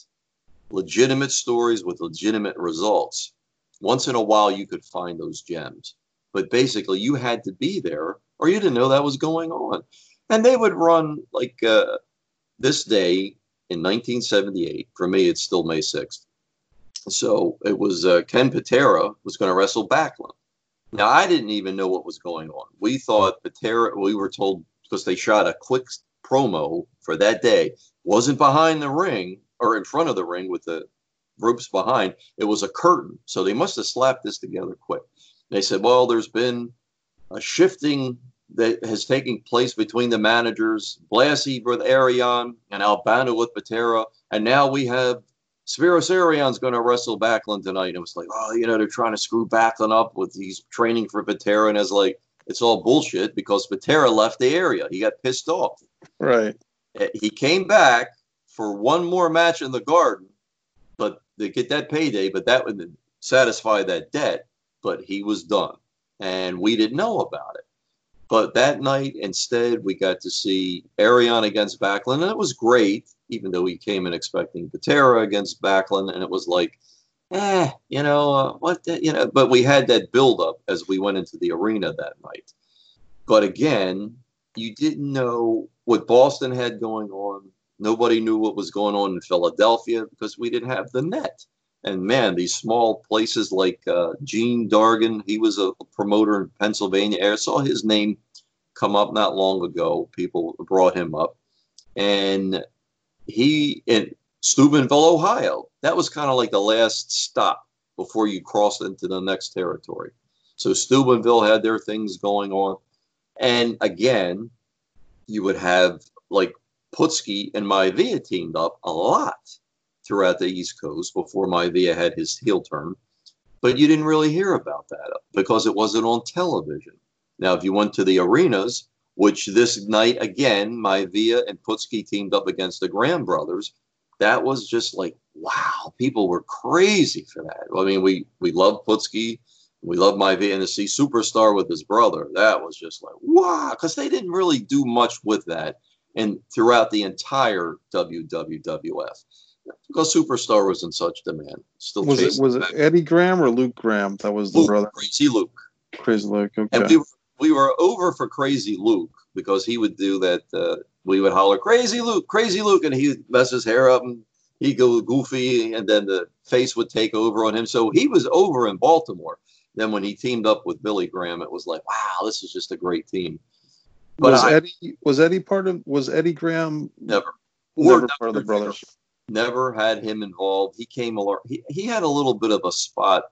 Legitimate stories with legitimate results. Once in a while, you could find those gems. But basically, you had to be there or you didn't know that was going on. And they would run like uh, this day in 1978. For me, it's still May 6th. So it was uh, Ken Patera was going to wrestle Backlund. Now, I didn't even know what was going on. We thought Patera, we were told because they shot a quick promo for that day wasn't behind the ring or in front of the ring with the ropes behind. It was a curtain. So they must have slapped this together quick. They said, well, there's been a shifting that has taken place between the managers, Blassie with Arion and Albano with Patera. And now we have Spiros Arion's going to wrestle Backlund tonight. And it was like, oh, you know, they're trying to screw Backlund up with he's training for Patera. And it's like, it's all bullshit because Patera left the area. He got pissed off. Right. Uh, He came back for one more match in the garden, but to get that payday, but that would satisfy that debt. But he was done. And we didn't know about it. But that night, instead, we got to see Arion against Backlund, and it was great, even though he came in expecting Patera against Backlund, and it was like, eh, you know, uh, what, the, you know, but we had that buildup as we went into the arena that night. But again, you didn't know what Boston had going on. Nobody knew what was going on in Philadelphia because we didn't have the net. And man, these small places like uh, Gene Dargan, he was a promoter in Pennsylvania. I saw his name come up not long ago. People brought him up, and he in Steubenville, Ohio. That was kind of like the last stop before you crossed into the next territory. So Steubenville had their things going on, and again, you would have like Putski and Maivia teamed up a lot throughout the East Coast before Maivia had his heel turn. But you didn't really hear about that because it wasn't on television. Now, if you went to the arenas, which this night again, Maivia and Putski teamed up against the Graham brothers, that was just like wow, people were crazy for that. I mean, we we love Putski, we love and to see Superstar with his brother, that was just like wow, because they didn't really do much with that, and throughout the entire WWF because Superstar was in such demand. Still was it was it Eddie Graham or Luke Graham that was the Luke, brother? Crazy Luke. Crazy Luke. Okay. And we were, we were over for Crazy Luke because he would do that. Uh, we would holler Crazy Luke, Crazy Luke, and he would mess his hair up and he'd go goofy, and then the face would take over on him. So he was over in Baltimore. Then when he teamed up with Billy Graham, it was like, wow, this is just a great team. But was I, Eddie was Eddie part of was Eddie Graham never never part of the brothers? never had him involved. He came along. He, he had a little bit of a spot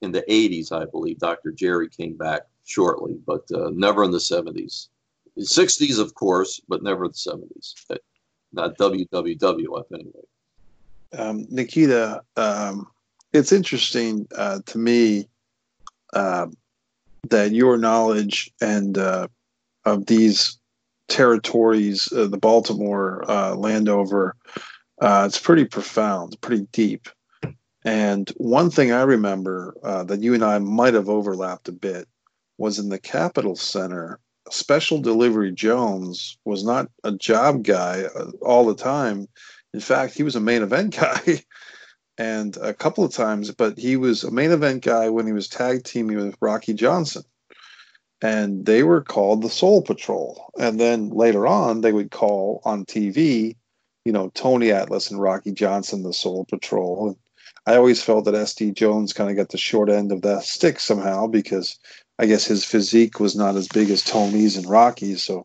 in the 80s, I believe. Dr. Jerry came back shortly, but uh, never in the 70s. The 60s, of course, but never the 70s. Not WWWF anyway. Um, Nikita, um, it's interesting uh, to me uh, that your knowledge and uh, of these territories, uh, the Baltimore, uh, Landover, uh, it's pretty profound, pretty deep. And one thing I remember that you and I might have overlapped a bit was in the Capitol Center. Special Delivery Jones was not a job guy uh, all the time. In fact, he was a main event guy, and a couple of times. But he was a main event guy when he was tag teaming with Rocky Johnson, and they were called the Soul Patrol. And then later on, they would call on TV you know, Tony Atlas and Rocky Johnson, the Soul Patrol. And I always felt that SD Jones kind of got the short end of the stick somehow because I guess his physique was not as big as Tony's and Rocky's. So,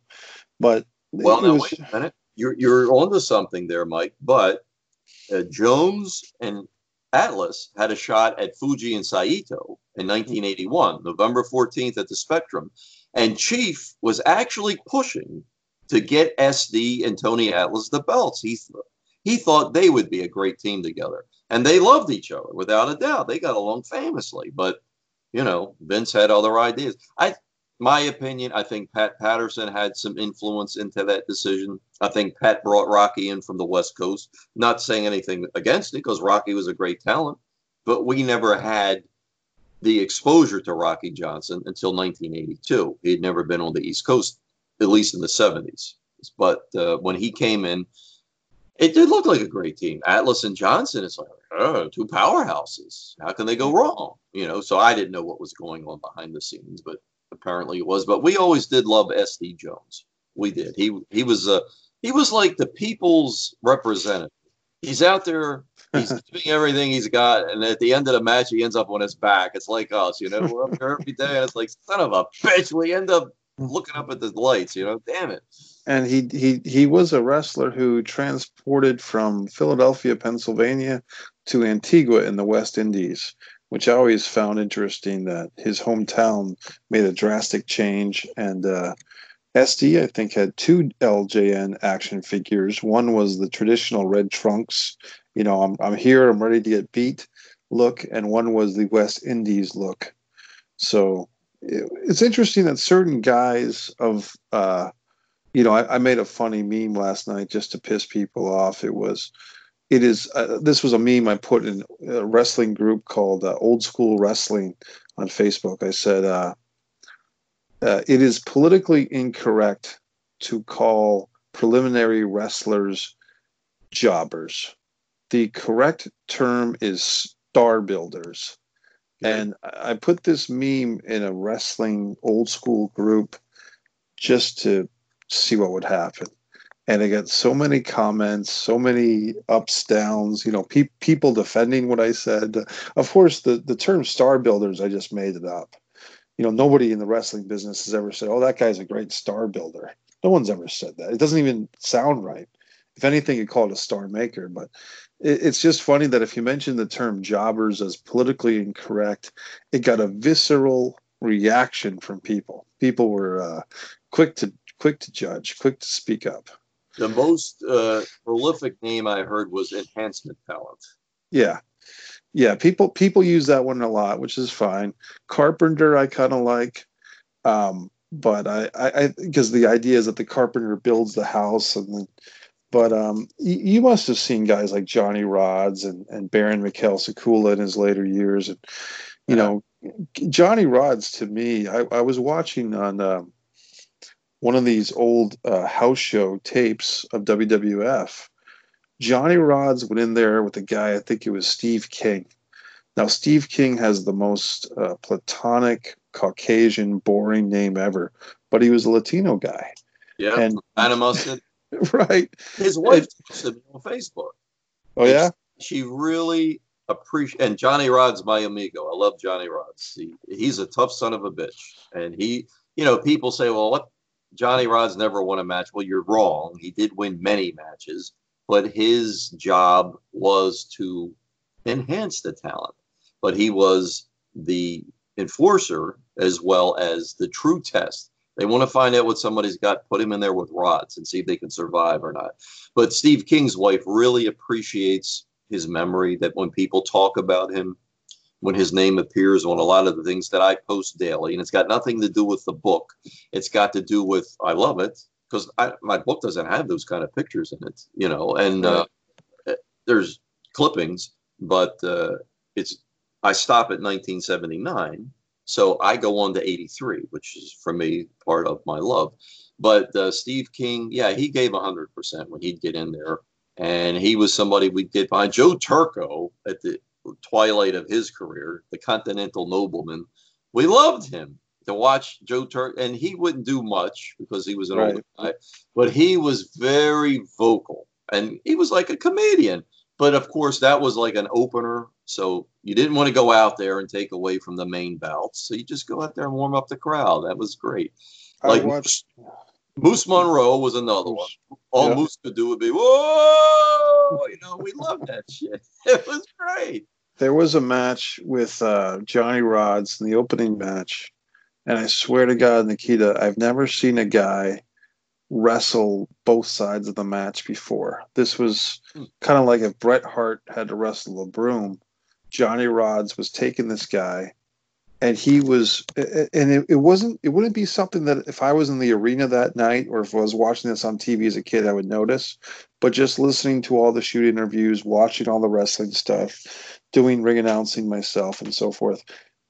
but well, now was, wait a minute, you're you're onto something there, Mike. But uh, Jones and Atlas had a shot at Fuji and Saito in 1981, November 14th at the Spectrum, and Chief was actually pushing to get SD and Tony Atlas the belts. He he thought they would be a great team together, and they loved each other without a doubt. They got along famously, but you know Vince had other ideas. I, my opinion, I think Pat Patterson had some influence into that decision. I think Pat brought Rocky in from the West Coast. Not saying anything against it because Rocky was a great talent, but we never had the exposure to Rocky Johnson until 1982. He had never been on the East Coast at least in the 70s. But uh, when he came in, it did look like a great team. Atlas and Johnson, it's like, oh, two powerhouses. How can they go wrong? You know, so I didn't know what was going on behind the scenes, but apparently it was. But we always did love SD Jones. We did. He he was uh, he was like the people's representative. He's out there, he's doing everything he's got, and at the end of the match, he ends up on his back. It's like us, you know. We're up here every day, and it's like, son of a bitch, we end up looking up at the lights, you know, damn it. And he he he was a wrestler who transported from Philadelphia, Pennsylvania to Antigua in the West Indies, which I always found interesting that his hometown made a drastic change and uh, SD, I think, had two LJN action figures. One was the traditional red trunks, you know, I'm, I'm here, I'm ready to get beat look, and one was the West Indies look. So it's interesting that certain guys of uh, you know I, I, made a funny meme last night just to piss people off. It was it is uh, this was a meme i put in a wrestling group called uh, old school wrestling on facebook. I said uh, uh it is politically incorrect to call preliminary wrestlers jobbers. The correct term is star builders. And I put this meme in a wrestling old school group just to see what would happen. And I got so many comments, so many ups, downs, you know, pe- people defending what I said. Of course, the, the term star builders, I just made it up. you know, nobody in the wrestling business has ever said, "Oh, that guy's a great star builder." No one's ever said that. It doesn't even sound right. If anything, you call it a star maker. But it, it's just funny that if you mention the term jobbers as politically incorrect, it got a visceral reaction from people. People were uh, quick to quick to judge, quick to speak up. The most uh, prolific name I heard was enhancement talent. Yeah, yeah. People people use that one a lot, which is fine. Carpenter, I kind of like, um, but I I because the idea is that the carpenter builds the house and then. But um, you, you must have seen guys like Johnny Rodz and, and Baron Mikel Scicluna in his later years, and you know Johnny Rodz to me, I, I was watching on um, one of these old uh, house show tapes of WWF. Johnny Rodz went in there with a guy, I think it was Steve King. Now, Steve King has the most uh, platonic, Caucasian, boring name ever, but he was a Latino guy. Yeah, and City. right. His wife posted me on Facebook. Oh, yeah? She really appreciate and Johnny Rod's my amigo. I love Johnny Rod's. He, he's a tough son of a bitch, and he, you know, people say, well, what Johnny Rodz never won a match. Well, you're wrong. He did win many matches, but his job was to enhance the talent. But he was the enforcer as well as the true test. They want to find out what somebody's got, put him in there with rods and see if they can survive or not. But Steve King's wife really appreciates his memory that when people talk about him, when his name appears on a lot of the things that I post daily, and it's got nothing to do with the book. It's got to do with I love it because my book doesn't have those kind of pictures in it, you know. And uh, there's clippings, but uh, it's I stop at 1979, so I go on to 83, which is for me part of my love. But uh, Steve King, yeah, he gave 100% when he'd get in there and he was somebody we did find. Joe Turco at the twilight of his career, the Continental Nobleman. We loved him to watch Joe Turk, and he wouldn't do much because he was an right. older guy, but he was very vocal, and he was like a comedian. But of course, that was like an opener, so you didn't want to go out there and take away from the main bouts. So you just go out there and warm up the crowd. That was great. Like watched, Moose Monroe was another one. All yeah. Moose could do would be, whoa! You know, we love that shit. It was great. There was a match with uh, Johnny Rodz in the opening match, and I swear to God, Nikita, I've never seen a guy wrestle both sides of the match before. This was hmm. kind of like if Bret Hart had to wrestle a broom. Johnny Rodz was taking this guy and he was and it, it, wasn't it wouldn't be something that if i was in the arena that night or if i was watching this on tv as a kid i would notice but just listening to all the shoot interviews watching all the wrestling stuff doing ring announcing myself and so forth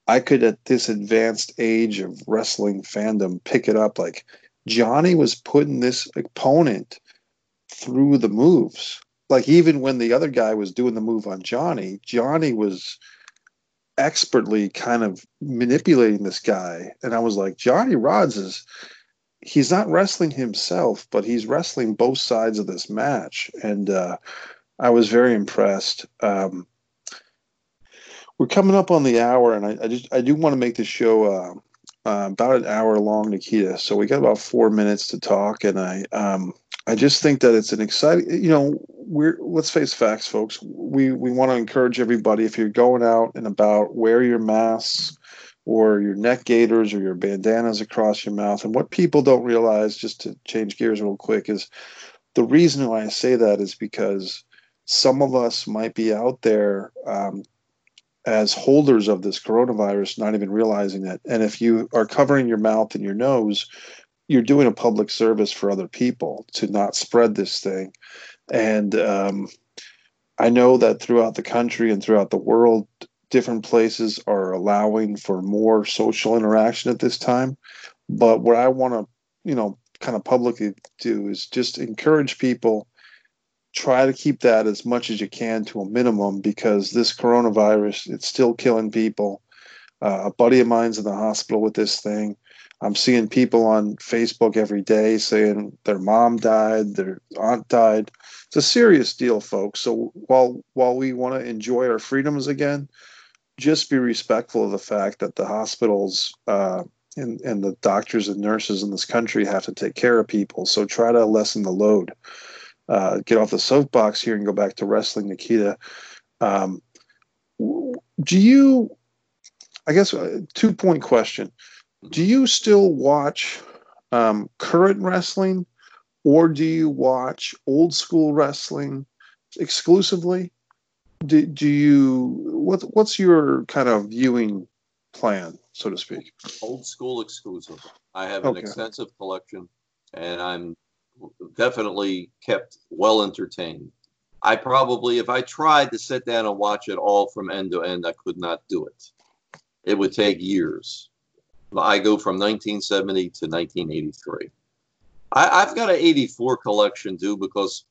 i could at this advanced age of wrestling fandom pick it up like johnny was putting this opponent through the moves like even when the other guy was doing the move on johnny johnny was expertly kind of manipulating this guy. And I was like, Johnny Rodz is he's not wrestling himself, but he's wrestling both sides of this match. And uh, I was very impressed. Um, we're coming up on the hour, and I, I just I do want to make this show uh, uh, about an hour long, Nikita. So we got about four minutes to talk, and I um, I just think that it's an exciting, you know, we're let's face facts, folks. We we want to encourage everybody if you're going out and about, wear your masks or your neck gaiters or your bandanas across your mouth. And what people don't realize, just to change gears real quick, is the reason why I say that is because some of us might be out there um, as holders of this coronavirus, not even realizing it. And if you are covering your mouth and your nose, you're doing a public service for other people to not spread this thing. And um, I know that throughout the country and throughout the world, different places are allowing for more social interaction at this time. But what I want to, you know, kind of publicly do is just encourage people try to keep that as much as you can to a minimum because this coronavirus it's still killing people. Uh, a buddy of mine's in the hospital with this thing. I'm seeing people on Facebook every day saying their mom died, their aunt died. It's a serious deal, folks. So while while we want to enjoy our freedoms again, just be respectful of the fact that the hospitals uh, and, and the doctors and nurses in this country have to take care of people. So try to lessen the load. Uh, get off the soapbox here and go back to wrestling, Nikita. Um, do you, I guess, a two point question. Do you still watch um, current wrestling or do you watch old school wrestling exclusively? Do, do you, what, what's your kind of viewing plan, so to speak? Old school exclusive. I have an okay. extensive collection and I'm definitely kept well entertained. I probably, if I tried to sit down and watch it all from end to end, I could not do it. It would take years. I go from 1970 to 1983. I, have got an 84 collection too because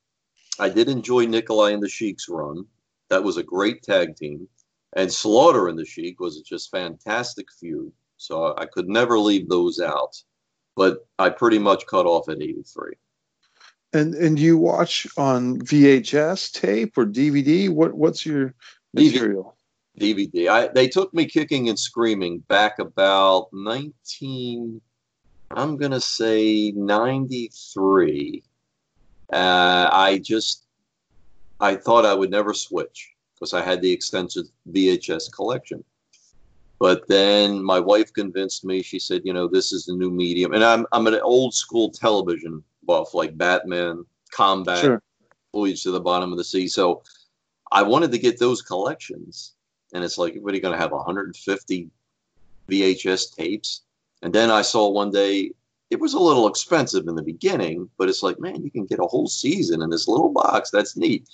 I did enjoy Nikolai and the Sheik's run. That was a great tag team. And Slaughter and the Sheik was just fantastic feud. So I could never leave those out. But I pretty much cut off at 83. And and you watch on VHS tape or DVD? What what's your material? DVD. I they took me kicking and screaming back about 19 I'm going to say 93. Uh, I just I thought I would never switch because I had the extensive VHS collection. But then my wife convinced me. She said, "You know, this is the new medium." And I'm I'm an old school television buff, like Batman, Combat, sure. Voyage to the Bottom of the Sea. So I wanted to get those collections, and it's like, what are you going to have 150 VHS tapes? And then I saw one day it was a little expensive in the beginning, but it's like, man, you can get a whole season in this little box. That's neat.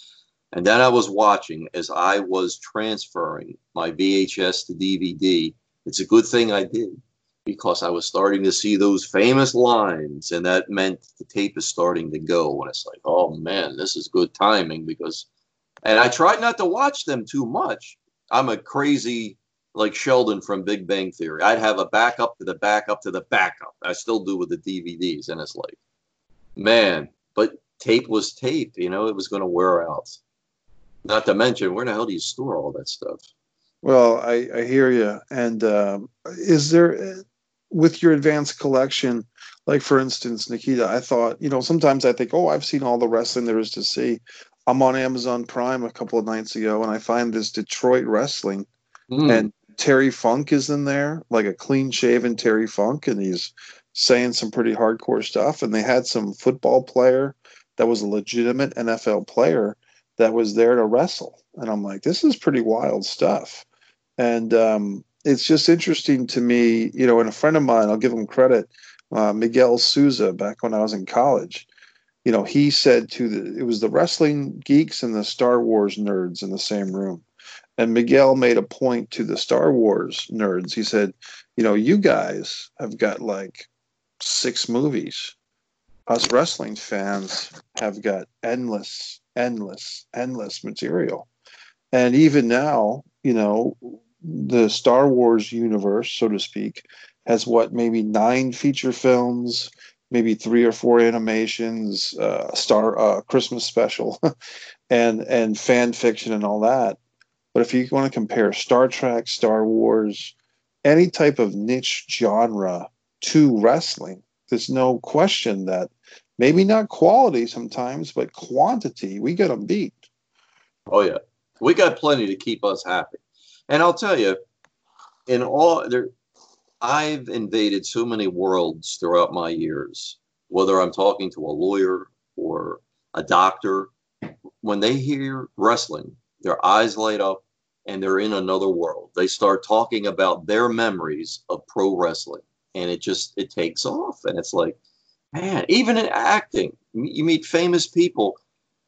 And then I was watching as I was transferring my VHS to DVD. It's a good thing I did because I was starting to see those famous lines, and that meant the tape is starting to go. And it's like, oh man, this is good timing because, and I tried not to watch them too much. I'm a crazy like Sheldon from Big Bang Theory. I'd have a backup to the backup to the backup. I still do with the DVDs, and it's like, man, but tape was tape. You know, it was going to wear out. Not to mention, where the hell do you store all that stuff? Well, I, I hear you. And um, is there, with your advanced collection, like for instance, Nikita, I thought, you know, sometimes I think, oh, I've seen all the wrestling there is to see. I'm on Amazon Prime a couple of nights ago, and I find this Detroit wrestling, mm. and Terry Funk is in there, like a clean shaven Terry Funk, and he's saying some pretty hardcore stuff. And they had some football player that was a legitimate NFL player that was there to wrestle. And I'm like, this is pretty wild stuff. And um, it's just interesting to me, you know, and a friend of mine, I'll give him credit, uh, Miguel Souza, back when I was in college, you know, he said to the, it was the wrestling geeks and the Star Wars nerds in the same room. And Miguel made a point to the Star Wars nerds. He said, you know, you guys have got like six movies. Us wrestling fans have got endless, endless, endless material. And even now, you know, the Star Wars universe, so to speak, has what maybe nine feature films, maybe three or four animations, uh, star uh, Christmas special, and and fan fiction and all that. But if you want to compare Star Trek, Star Wars, any type of niche genre to wrestling, there's no question that maybe not quality sometimes, but quantity, we get them beat. Oh yeah, we got plenty to keep us happy. And I'll tell you, in all there, I've invaded so many worlds throughout my years. Whether I'm talking to a lawyer or a doctor, when they hear wrestling, their eyes light up and they're in another world. They start talking about their memories of pro wrestling and it just it takes off and it's like man, even in acting, you meet famous people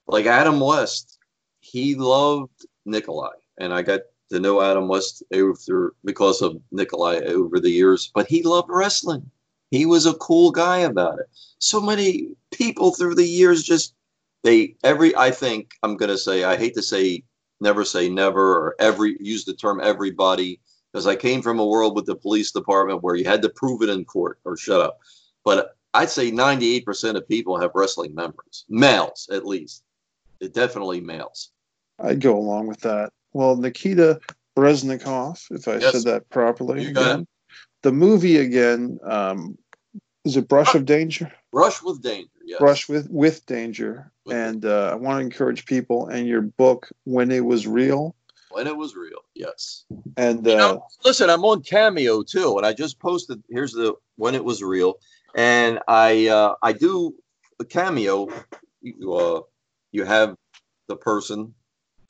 like Adam West. He loved Nikolai and I got to know Adam West over because of Nikolai over the years, but he loved wrestling. He was a cool guy about it. So many people through the years just they every I think I'm gonna say I hate to say never say never or every use the term everybody because I came from a world with the police department where you had to prove it in court or shut up. But I'd say 98% of people have wrestling memories, males at least. It definitely males. I'd go along with that. Well, Nikita, Breznikov, if I Yes. said that properly. Again. The movie again, um, is it Brush of Danger? Brush with danger. Yes. Brush with with Danger. With and uh, I want to encourage people and your book when it was real. when it was real. Yes. And You uh, know, listen, I'm on Cameo too, and I just posted. Here's the when it was real, and I uh, I do a Cameo. You uh, you have the person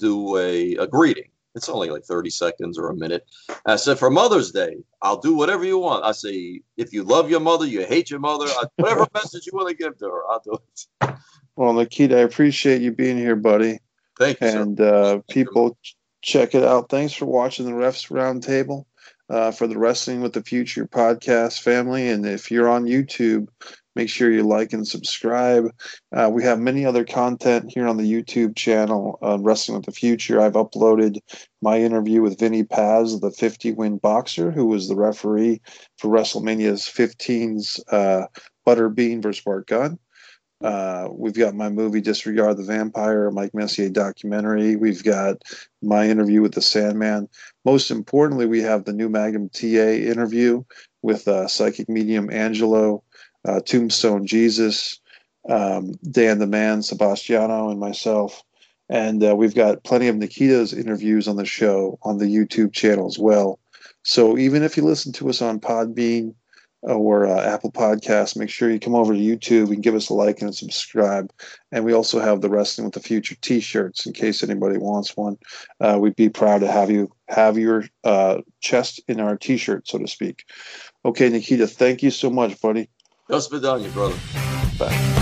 do a, a greeting. It's only like 30 seconds or a minute. I said for Mother's Day, I'll do whatever you want. I say if you love your mother, you hate your mother, I- whatever message you want to give to her, I'll do it. well, Nikita, I appreciate you being here, buddy. Thank you, and uh, people ch- check it out. Thanks for watching the Refs Roundtable uh, for the Wrestling with the Future podcast family. And if you're on YouTube, make sure you like and subscribe. Uh, we have many other content here on the YouTube channel, uh, Wrestling with the Future. I've uploaded my interview with Vinny Paz, the 50 win boxer, who was the referee for WrestleMania's 15's uh, Butterbean versus Bart Gunn. Uh, we've got my movie Disregard the Vampire, Mike Messier documentary. We've got my interview with the Sandman. Most importantly, we have the new Magnum TA interview with uh, psychic medium Angelo, uh, Tombstone Jesus, um, Dan the Man, Sebastiano, and myself. And uh, we've got plenty of Nikita's interviews on the show on the YouTube channel as well. So even if you listen to us on Podbean, or uh, Apple Podcasts, make sure you come over to YouTube and give us a like and a subscribe. And we also have the Wrestling with the Future T-shirts in case anybody wants one. Uh, we'd be proud to have you have your uh, chest in our T-shirt, so to speak. Okay, Nikita, thank you so much, buddy. Done, you brother. Bye.